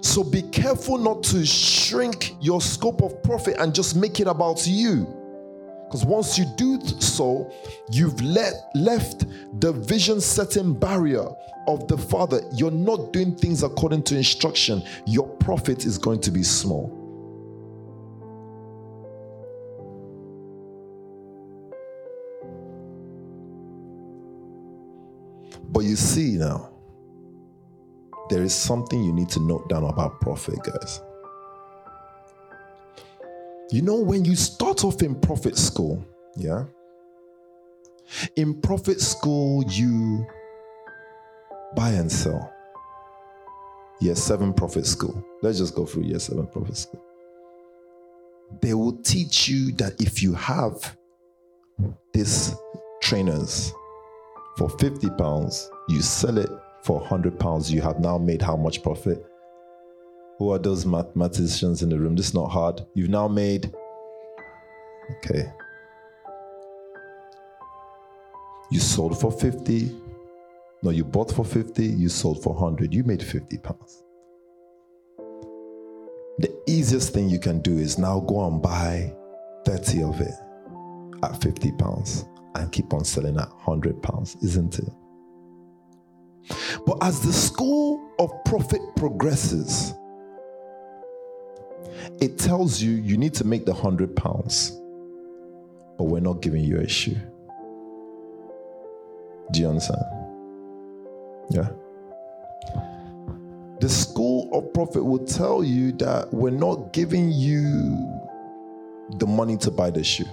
Speaker 1: So be careful not to shrink your scope of profit and just make it about you. Because once you do so, you've let, left the vision setting barrier of the Father. You're not doing things according to instruction. Your profit is going to be small. But you see now, there is something you need to note down about profit, guys. You know, when you start off in profit school, yeah, in profit school, you buy and sell. Year seven profit school. Let's just go through year seven profit school. They will teach you that if you have these trainers for 50 pounds, you sell it for 100 pounds, you have now made how much profit? Who are those mathematicians in the room? This is not hard. You've now made Okay. You sold for 50. No, you bought for 50, you sold for 100. You made 50 pounds. The easiest thing you can do is now go and buy 30 of it at 50 pounds and keep on selling at 100 pounds, isn't it? But as the school of profit progresses, it tells you you need to make the 100 pounds, but we're not giving you a shoe. Do you understand? Yeah. The school of profit will tell you that we're not giving you the money to buy the shoe.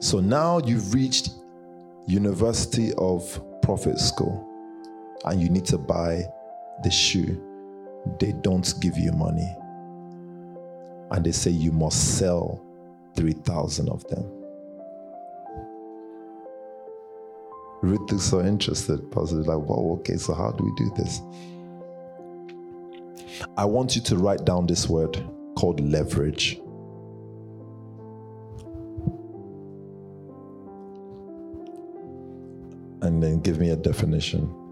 Speaker 1: So now you've reached University of Profit School and you need to buy the shoe. They don't give you money. And they say you must sell 3,000 of them. Ruth is so interested, positive, like, whoa, okay, so how do we do this? I want you to write down this word called leverage. And then give me a definition.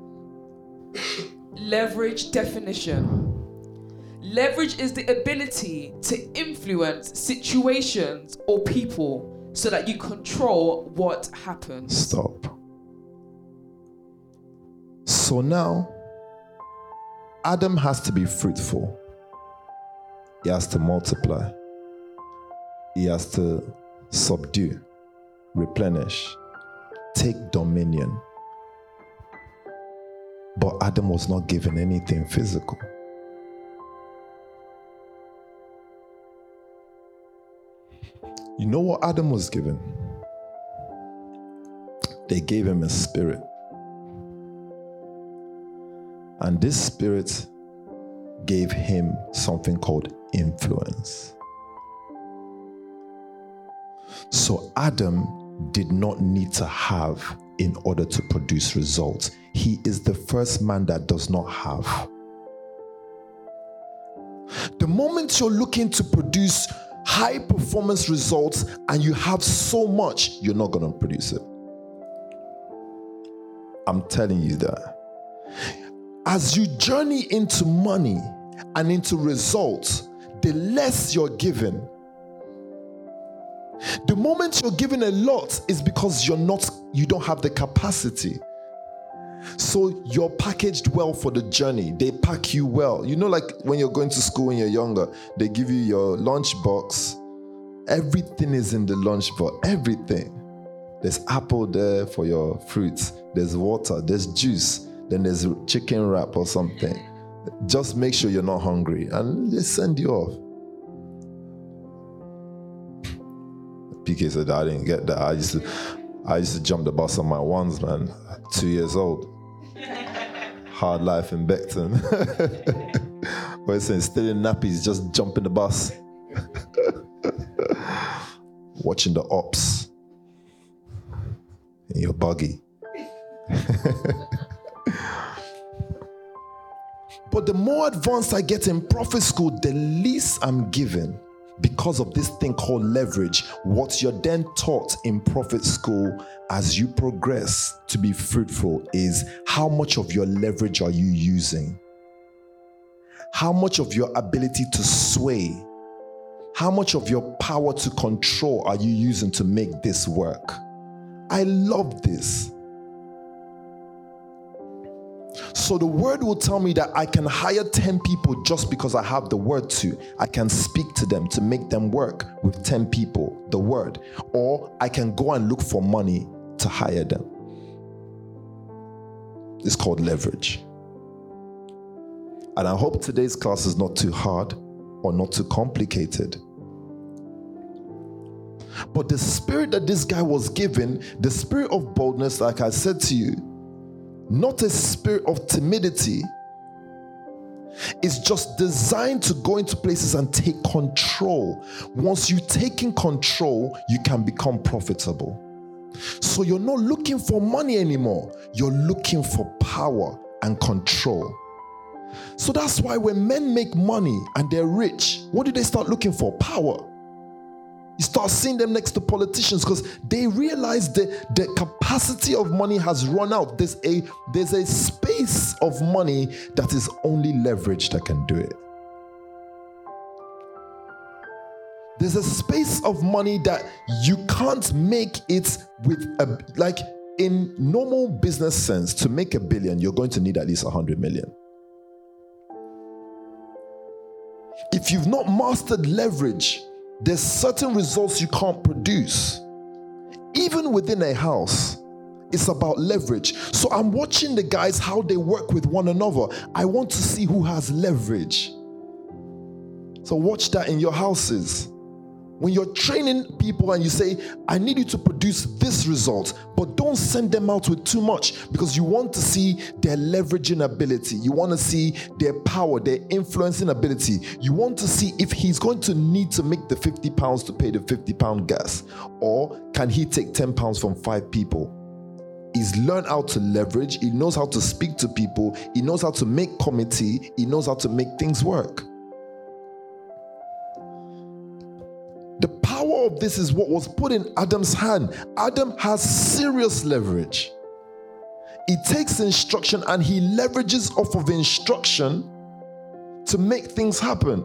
Speaker 2: Leverage definition. Leverage is the ability to influence situations or people so that you control what happens.
Speaker 1: Stop. So now, Adam has to be fruitful. He has to multiply. He has to subdue, replenish, take dominion. But Adam was not given anything physical. You know what Adam was given? They gave him a spirit. And this spirit gave him something called influence. So Adam did not need to have in order to produce results. He is the first man that does not have. The moment you're looking to produce high performance results and you have so much, you're not going to produce it. I'm telling you that. As you journey into money and into results, the less you're given. The moment you're given a lot is because you're not you don't have the capacity. So you're packaged well for the journey. They pack you well. You know, like when you're going to school when you're younger, they give you your lunch box. Everything is in the lunch box. Everything. There's apple there for your fruits. There's water. There's juice. Then there's chicken wrap or something. Just make sure you're not hungry, and they send you off. PK said I didn't get that. I used to, I used to jump the bus on my ones, man. Two years old. Hard life in Beckton. saying still in nappies, just jumping the bus. Watching the ops in your buggy. But the more advanced I get in profit school, the least I'm given because of this thing called leverage. What you're then taught in profit school as you progress to be fruitful is how much of your leverage are you using? How much of your ability to sway? How much of your power to control are you using to make this work? I love this. So the word will tell me that I can hire 10 people just because I have the word to. I can speak to them to make them work with 10 people, the word. Or I can go and look for money to hire them. It's called leverage. And I hope today's class is not too hard or not too complicated. But the spirit that this guy was given, the spirit of boldness, like I said to you, not a spirit of timidity. It's just designed to go into places and take control. Once you take in control, you can become profitable. So you're not looking for money anymore, you're looking for power and control. So that's why when men make money and they're rich, what do they start looking for? Power. You start seeing them next to politicians because they realize that the capacity of money has run out. There's a there's a space of money that is only leverage that can do it. There's a space of money that you can't make it with a like in normal business sense to make a billion you're going to need at least 100 million. If you've not mastered leverage, there's certain results you can't produce. Even within a house, it's about leverage. So I'm watching the guys how they work with one another. I want to see who has leverage. So watch that in your houses. When you're training people and you say, I need you to produce this result, but don't send them out with too much because you want to see their leveraging ability. You want to see their power, their influencing ability. You want to see if he's going to need to make the 50 pounds to pay the 50 pound gas, or can he take 10 pounds from five people? He's learned how to leverage, he knows how to speak to people, he knows how to make committee, he knows how to make things work. Of this is what was put in Adam's hand. Adam has serious leverage. He takes instruction and he leverages off of instruction to make things happen.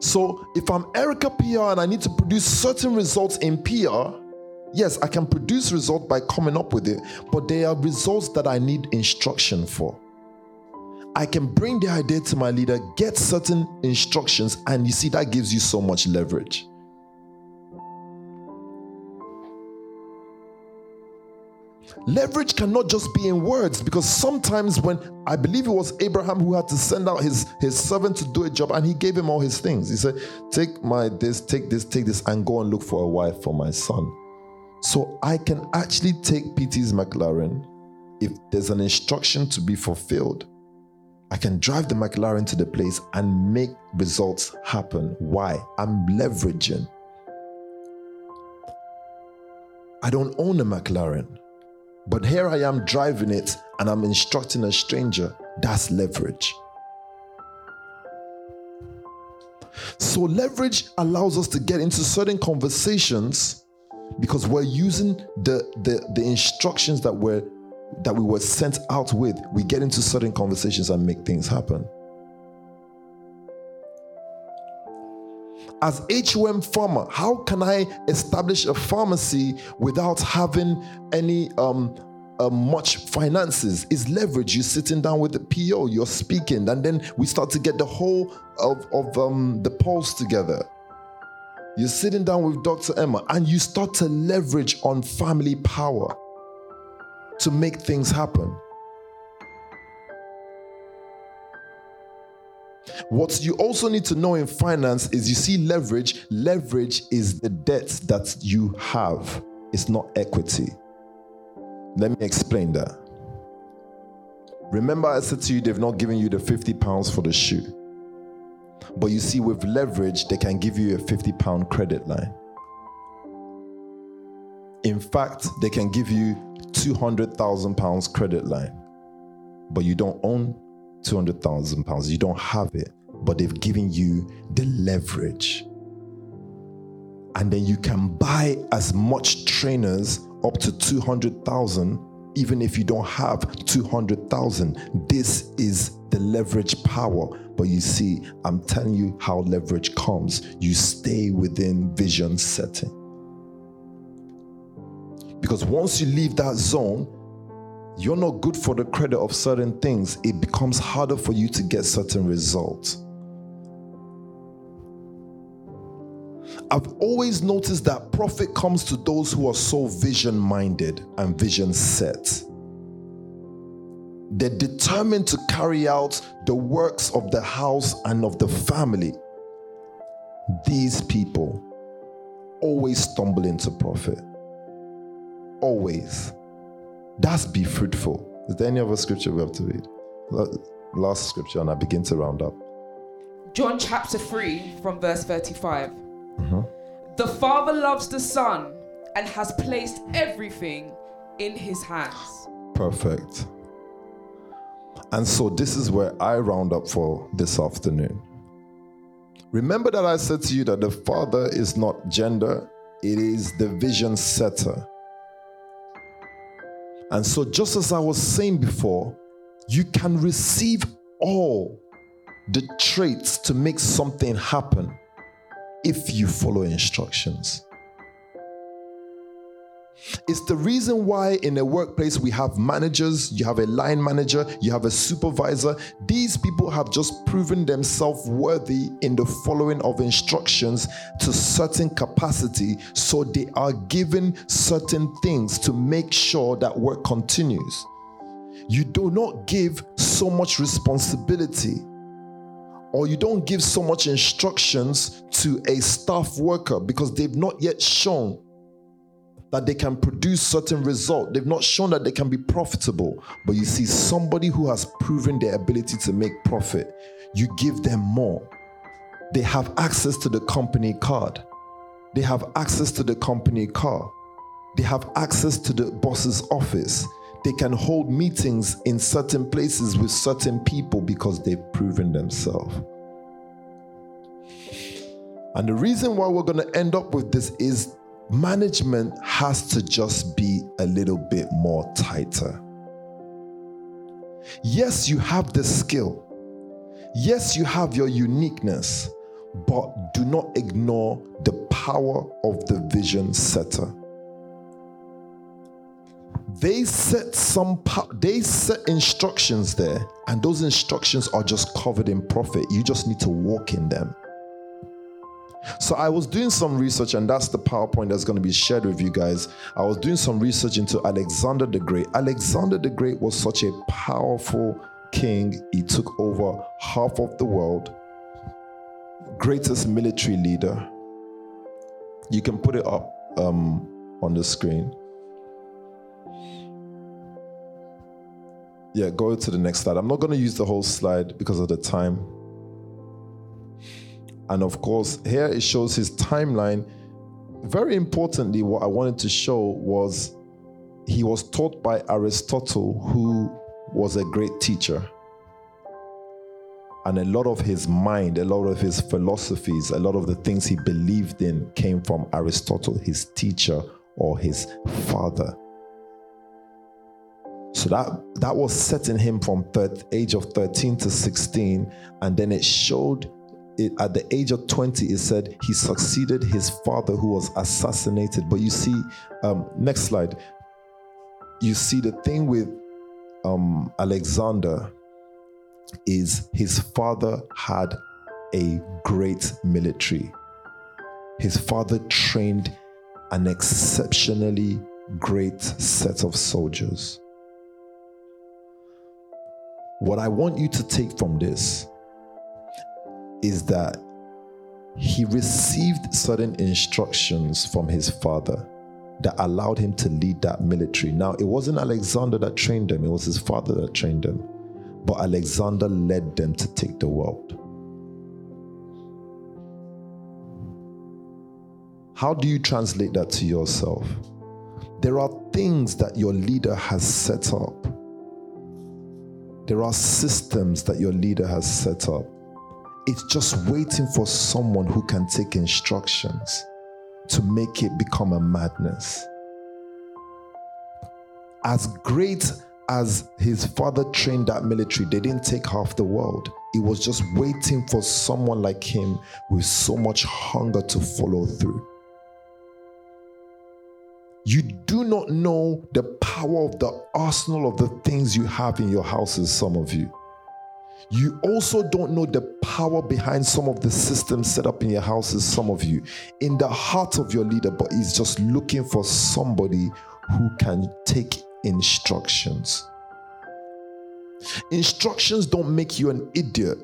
Speaker 1: So, if I'm Erica PR and I need to produce certain results in PR, yes, I can produce results by coming up with it, but there are results that I need instruction for. I can bring the idea to my leader, get certain instructions, and you see, that gives you so much leverage. Leverage cannot just be in words because sometimes when I believe it was Abraham who had to send out his, his servant to do a job and he gave him all his things. He said, Take my this, take this, take this, and go and look for a wife for my son. So I can actually take PT's McLaren if there's an instruction to be fulfilled. I can drive the McLaren to the place and make results happen. Why? I'm leveraging. I don't own a McLaren, but here I am driving it and I'm instructing a stranger. That's leverage. So, leverage allows us to get into certain conversations because we're using the, the, the instructions that we're that we were sent out with, we get into certain conversations and make things happen. As HOM farmer, how can I establish a pharmacy without having any um, uh, much finances? Is leverage. You're sitting down with the PO, you're speaking, and then we start to get the whole of, of um, the pulse together. You're sitting down with Dr. Emma and you start to leverage on family power to make things happen. What you also need to know in finance is you see leverage. Leverage is the debt that you have, it's not equity. Let me explain that. Remember, I said to you, they've not given you the 50 pounds for the shoe. But you see, with leverage, they can give you a 50 pound credit line. In fact, they can give you 200,000 pounds credit line, but you don't own 200,000 pounds. You don't have it, but they've given you the leverage. And then you can buy as much trainers up to 200,000 even if you don't have 200,000. This is the leverage power. But you see, I'm telling you how leverage comes. You stay within vision setting. Because once you leave that zone, you're not good for the credit of certain things. It becomes harder for you to get certain results. I've always noticed that profit comes to those who are so vision minded and vision set. They're determined to carry out the works of the house and of the family. These people always stumble into profit always. That's be fruitful. Is there any other scripture we have to read? Last scripture, and I begin to round up.
Speaker 2: John chapter 3, from verse 35. Mm-hmm. The Father loves the Son and has placed everything in his hands.
Speaker 1: Perfect. And so this is where I round up for this afternoon. Remember that I said to you that the Father is not gender, it is the vision setter. And so, just as I was saying before, you can receive all the traits to make something happen if you follow instructions. It's the reason why in a workplace we have managers, you have a line manager, you have a supervisor. These people have just proven themselves worthy in the following of instructions to certain capacity, so they are given certain things to make sure that work continues. You do not give so much responsibility or you don't give so much instructions to a staff worker because they've not yet shown that they can produce certain result. They've not shown that they can be profitable. But you see somebody who has proven their ability to make profit, you give them more. They have access to the company card. They have access to the company car. They have access to the boss's office. They can hold meetings in certain places with certain people because they've proven themselves. And the reason why we're going to end up with this is management has to just be a little bit more tighter. Yes, you have the skill. Yes, you have your uniqueness, but do not ignore the power of the vision setter. They set some they set instructions there, and those instructions are just covered in profit. You just need to walk in them. So I was doing some research, and that's the PowerPoint that's going to be shared with you guys. I was doing some research into Alexander the Great. Alexander the Great was such a powerful king. He took over half of the world, greatest military leader. You can put it up um, on the screen. Yeah, go to the next slide. I'm not going to use the whole slide because of the time. And of course, here it shows his timeline. Very importantly, what I wanted to show was he was taught by Aristotle, who was a great teacher. And a lot of his mind, a lot of his philosophies, a lot of the things he believed in came from Aristotle, his teacher or his father. So that that was setting him from age of 13 to 16, and then it showed at the age of 20, it said he succeeded his father who was assassinated. But you see, um, next slide, you see the thing with um, Alexander is his father had a great military. His father trained an exceptionally great set of soldiers. What I want you to take from this is that he received certain instructions from his father that allowed him to lead that military. Now, it wasn't Alexander that trained them, it was his father that trained them. But Alexander led them to take the world. How do you translate that to yourself? There are things that your leader has set up. There are systems that your leader has set up it's just waiting for someone who can take instructions to make it become a madness. As great as his father trained that military, they didn't take half the world. It was just waiting for someone like him with so much hunger to follow through. You do not know the power of the arsenal of the things you have in your houses, some of you. You also don't know the power behind some of the systems set up in your houses, some of you, in the heart of your leader, but he's just looking for somebody who can take instructions. Instructions don't make you an idiot.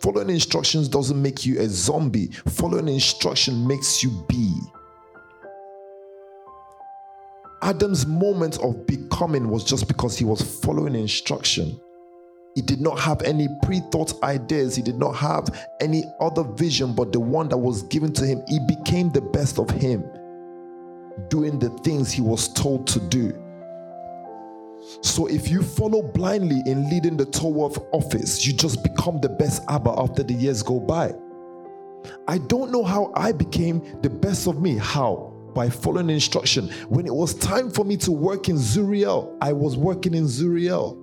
Speaker 1: Following instructions doesn't make you a zombie. Following instruction makes you be. Adam's moment of becoming was just because he was following instruction. He did not have any pre thought ideas. He did not have any other vision but the one that was given to him. He became the best of him, doing the things he was told to do. So if you follow blindly in leading the tower of office, you just become the best Abba after the years go by. I don't know how I became the best of me. How? By following instruction. When it was time for me to work in Zuriel, I was working in Zuriel.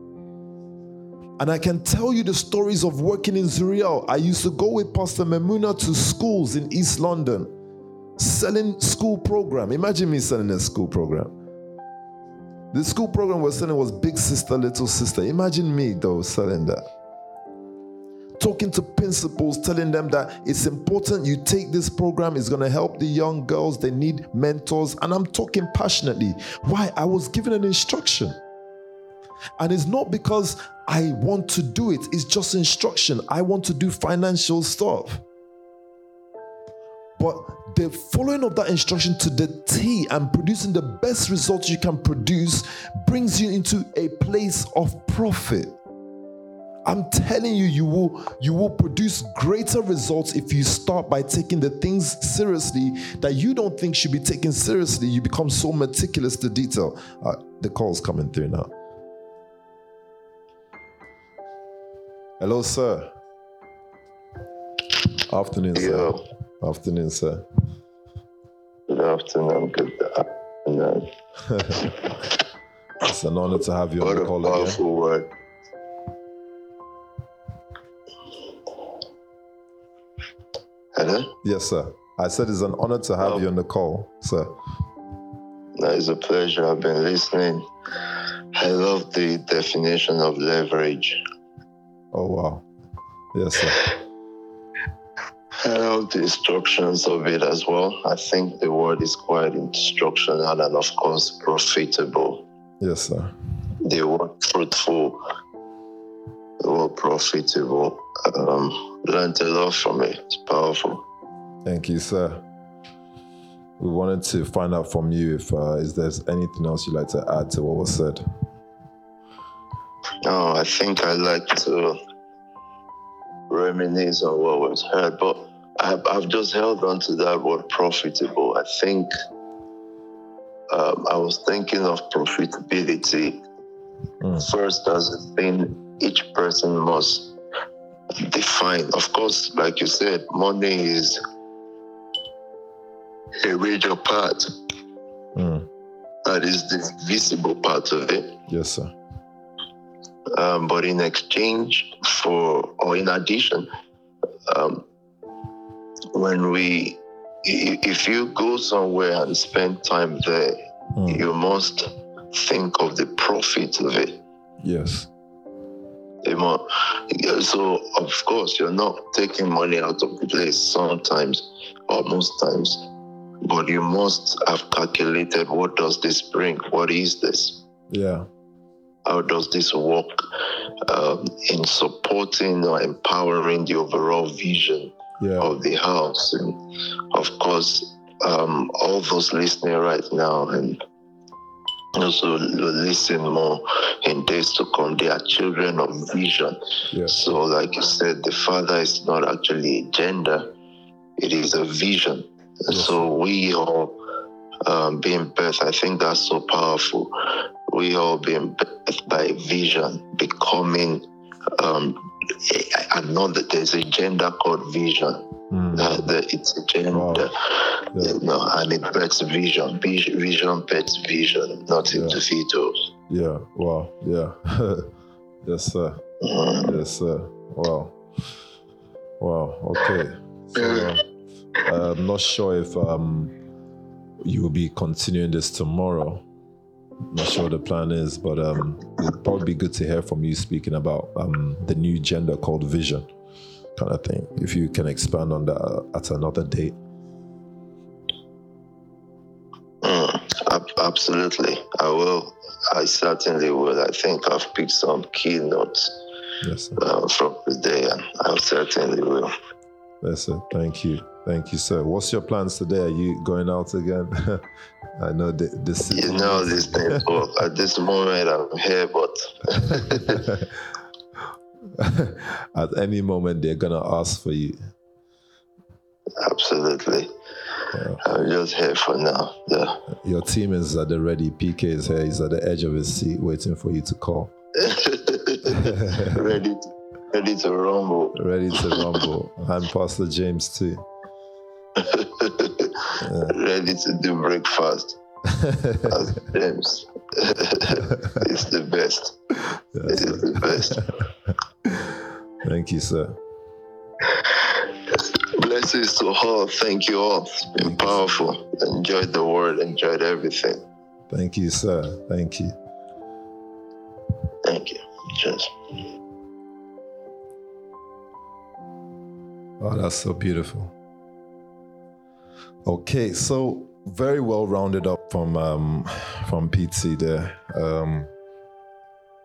Speaker 1: And I can tell you the stories of working in Zuriel. I used to go with Pastor Memuna to schools in East London, selling school program. Imagine me selling a school program. The school program was selling was Big Sister, Little Sister. Imagine me though selling that. Talking to principals, telling them that it's important you take this program, it's going to help the young girls. They need mentors. And I'm talking passionately. Why? I was given an instruction. And it's not because I want to do it, it's just instruction. I want to do financial stuff. But the following of that instruction to the T and producing the best results you can produce brings you into a place of profit. I'm telling you, you will you will produce greater results if you start by taking the things seriously that you don't think should be taken seriously. You become so meticulous to detail. Uh, the call's coming through now. Hello, sir. Afternoon, sir.
Speaker 4: Yo,
Speaker 1: Afternoon, sir.
Speaker 4: good afternoon, good afternoon.
Speaker 1: It's an honor to have you on the call again.
Speaker 4: powerful word. Hello?
Speaker 1: Yes, sir. I said it's an honor to have
Speaker 4: Oh.
Speaker 1: you on the call, sir.
Speaker 4: That is a pleasure. I've been listening. I love the definition of leverage.
Speaker 1: Oh, wow. Yes, sir.
Speaker 4: I love the instructions of it as well. I think the word is quite instructional and, of course, profitable.
Speaker 1: Yes, sir.
Speaker 4: the word fruitful, the word profitable. Um, learned a lot from it. It's powerful.
Speaker 1: Thank you, sir. We wanted to find out from you if uh, is there's anything else you'd like to add to what was said.
Speaker 4: No, I think I like to reminisce on what was heard, but I've, I've just held on to that word profitable. I think um, I was thinking of profitability
Speaker 1: Mm.
Speaker 4: first as a thing each person must define. Of course, like you said, money is a major part.
Speaker 1: Mm.
Speaker 4: That is the visible part of it.
Speaker 1: Yes, sir.
Speaker 4: Um, but in exchange for, or in addition, um, when we, if you go somewhere and spend time there,
Speaker 1: Mm.
Speaker 4: you must think of the profit of it.
Speaker 1: Yes.
Speaker 4: You mu- yeah, So, of course, you're not taking money out of the place sometimes, or most times, but you must have calculated what does this bring? What is this?
Speaker 1: Yeah.
Speaker 4: How does this work um, in supporting or empowering the overall vision
Speaker 1: Yeah.
Speaker 4: of the house? And of course, um, all those listening right now and also listen more in days to come, they are children of vision.
Speaker 1: Yeah.
Speaker 4: So, like you said, the Father is not actually a gender, it is a vision.
Speaker 1: Yes.
Speaker 4: So, we all um, being birthed, I think that's so powerful. We all being birthed by vision, becoming um, I know that there's a gender called vision.
Speaker 1: Mm.
Speaker 4: Uh, the, it's a gender,
Speaker 1: Wow. Yeah.
Speaker 4: you know, and it births vision. Vision births vision, not
Speaker 1: Yeah.
Speaker 4: individuals.
Speaker 1: Yeah. Wow. Yeah. yes, sir.
Speaker 4: Mm.
Speaker 1: Yes, sir. Wow. Wow. Okay. So, uh, I'm not sure if um, you will be continuing this tomorrow. Not sure what the plan is, but um, it'd probably be good to hear from you speaking about um, the new gender called vision, kind of thing. If you can expand on that at another date.
Speaker 4: Mm, ab- absolutely. I will. I certainly will. I think I've picked some keynotes
Speaker 1: Yes, sir.
Speaker 4: uh, from today, and I certainly will.
Speaker 1: Yes, sir. Thank you. Thank you, sir. What's your plans today? Are you going out again? I know the city.
Speaker 4: You know this thing. At this moment, I'm here, but
Speaker 1: At any moment, they're gonna ask for you.
Speaker 4: absolutely,
Speaker 1: Yeah.
Speaker 4: I'm just here for now. Yeah.
Speaker 1: your team is at the ready. PK is here. He's at the edge of his seat, waiting for you to call.
Speaker 4: ready, to, ready to rumble.
Speaker 1: Ready to rumble. and Pastor James too.
Speaker 4: Ready to do breakfast. As James. it's the best. Yes, it's the best.
Speaker 1: Thank you, sir.
Speaker 4: Blessings to all. Thank you all. It's been Thank powerful. You, enjoyed the word, enjoyed everything.
Speaker 1: Thank you, sir. Thank you.
Speaker 4: Thank you. Cheers.
Speaker 1: Oh, that's so beautiful. Okay, so very well rounded up from um, from PT there. Um,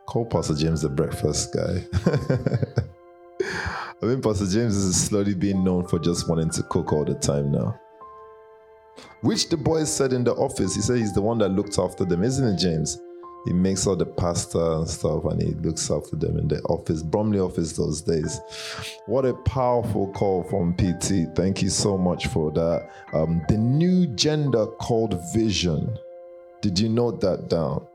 Speaker 1: call Pastor James the breakfast guy. I mean, Pastor James is slowly being known for just wanting to cook all the time now. Which the boys said in the office, he said he's the one that looked after them, isn't it, James? He makes all the pasta and stuff and he looks after them in the office bromley office those days. What a powerful call from pt thank you so much for that. Um, the new gender called vision. Did you note that down?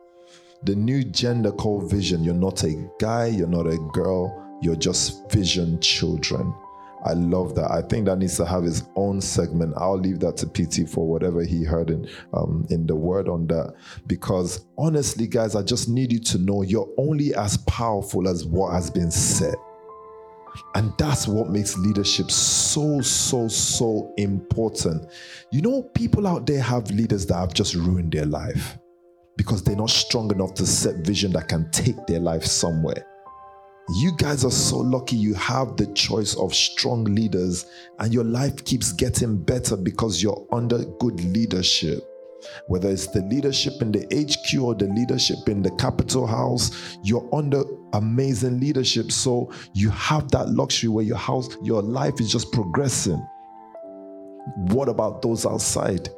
Speaker 1: The new gender called vision. You're not a guy you're not a girl you're just vision children I love that. I think that needs to have his own segment. I'll leave that to PT for whatever he heard in um, in the word on that. Because honestly, guys, I just need you to know you're only as powerful as what has been said. And that's what makes leadership so, so, so important. You know, people out there have leaders that have just ruined their life because they're not strong enough to set vision that can take their life somewhere. You guys are so lucky you have the choice of strong leaders, and your life keeps getting better because you're under good leadership. Whether it's the leadership in the HQ or the leadership in the Capitol House, you're under amazing leadership. So you have that luxury where your house, your life is just progressing. What about those outside?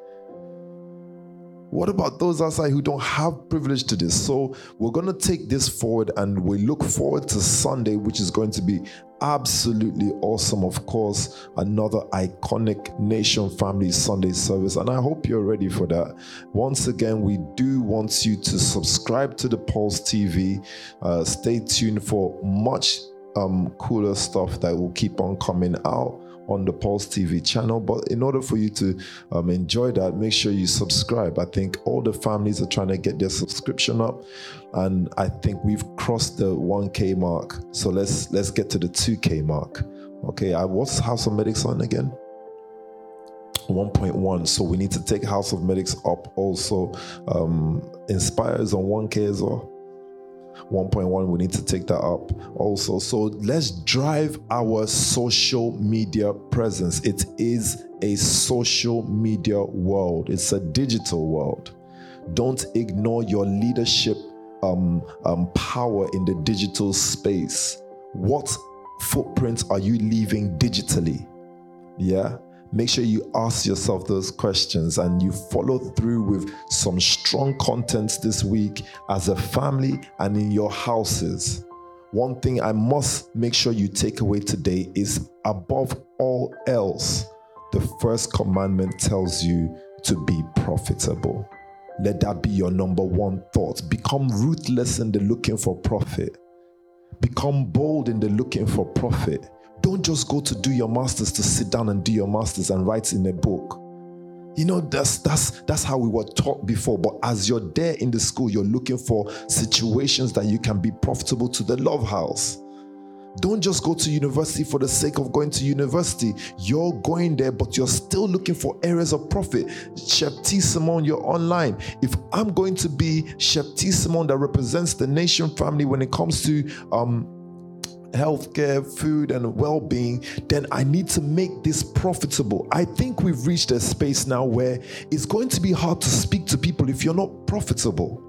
Speaker 1: What about those outside who don't have privilege to this? So we're going to take this forward and we look forward to Sunday, which is going to be absolutely awesome. Of course, another iconic Nation Family Sunday service. And I hope you're ready for that. Once again, we do want you to subscribe to the Pulse TV. Uh, stay tuned for much um, cooler stuff that will keep on coming out on the Pulse TV channel. But in order for you to um, enjoy that, make sure you subscribe. I think all the families are trying to get their subscription up, and I think we've crossed the 1K mark. So let's let's get to the 2K mark. Okay, I what's House of Medics on again? 1.1 so we need to take house of medics up also um inspires on 1k as well 1.1 we need to take that up also. So let's drive our social media presence. It is a social media world. It's a digital world. Don't ignore your leadership um, um, power in the digital space. What footprints are you leaving digitally? Yeah make sure you ask yourself those questions and you follow through with some strong contents this week as a family and in your houses. One thing I must make sure you take away today is above all else, the first commandment tells you to be profitable. Let that be your number one thought. Become ruthless in the looking for profit. Become bold in the looking for profit don't just go to do your masters to sit down and do your masters and write in a book. You know, that's that's that's how we were taught before. But as you're there in the school, you're looking for situations that you can be profitable to the love house. Don't just go to university for the sake of going to university. You're going there, but you're still looking for areas of profit. Chef T. Simone, you're online. If I'm going to be Chef T. Simone that represents the nation family when it comes to um, healthcare, food, and well being, then I need to make this profitable. I think we've reached a space now where it's going to be hard to speak to people if you're not profitable.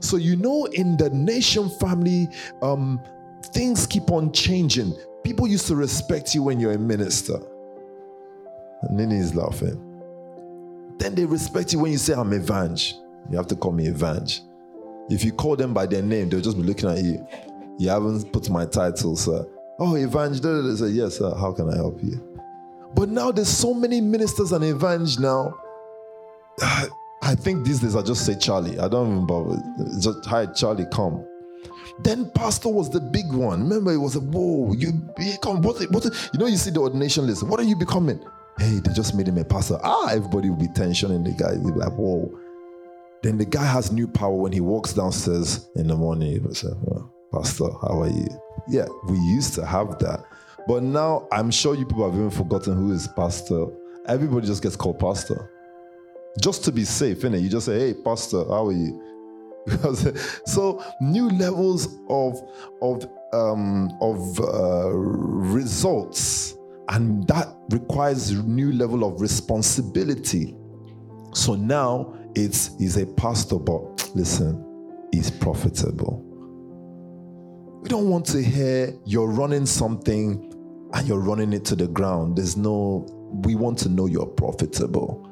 Speaker 1: So, you know, in the nation family, um, things keep on changing. People used to respect you when you're a minister. And Nini is laughing. Then they respect you when you say, I'm Evang. You have to call me Evang. If you call them by their name, they'll just be looking at you. You haven't put my title, sir. Oh, evangelist. Say, yes, sir. How can I help you? But now there's so many ministers and evangelists now. I think these days I just say Charlie. I don't even bother. Just hi, Charlie, come. Then pastor was the big one. Remember, it was a whoa, you become what? What? You know, you see the ordination list. What are you becoming? Hey, they just made him a pastor. Ah, everybody will be tensioning the guy. They'll be like, whoa. Then the guy has new power when he walks downstairs in the morning. He will say, Pastor, how are you? Yeah, we used to have that. But now I'm sure you people have even forgotten who is pastor. Everybody just gets called pastor. Just to be safe, innit? You just say, hey, pastor, how are you? So new levels of of um, of uh, results, and that requires new level of responsibility. So now it's he's a pastor, but listen, he's profitable. We don't want to hear you're running something and you're running it to the ground. There's no, we want to know you're profitable.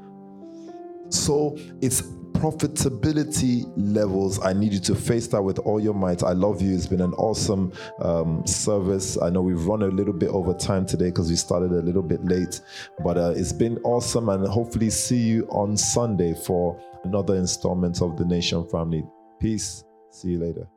Speaker 1: So it's profitability levels. I need you to face that with all your might. I love you. It's been an awesome um, service. I know we've run a little bit over time today because we started a little bit late, but uh, it's been awesome. And hopefully, see you on Sunday for another installment of the Nation Family. Peace. See you later.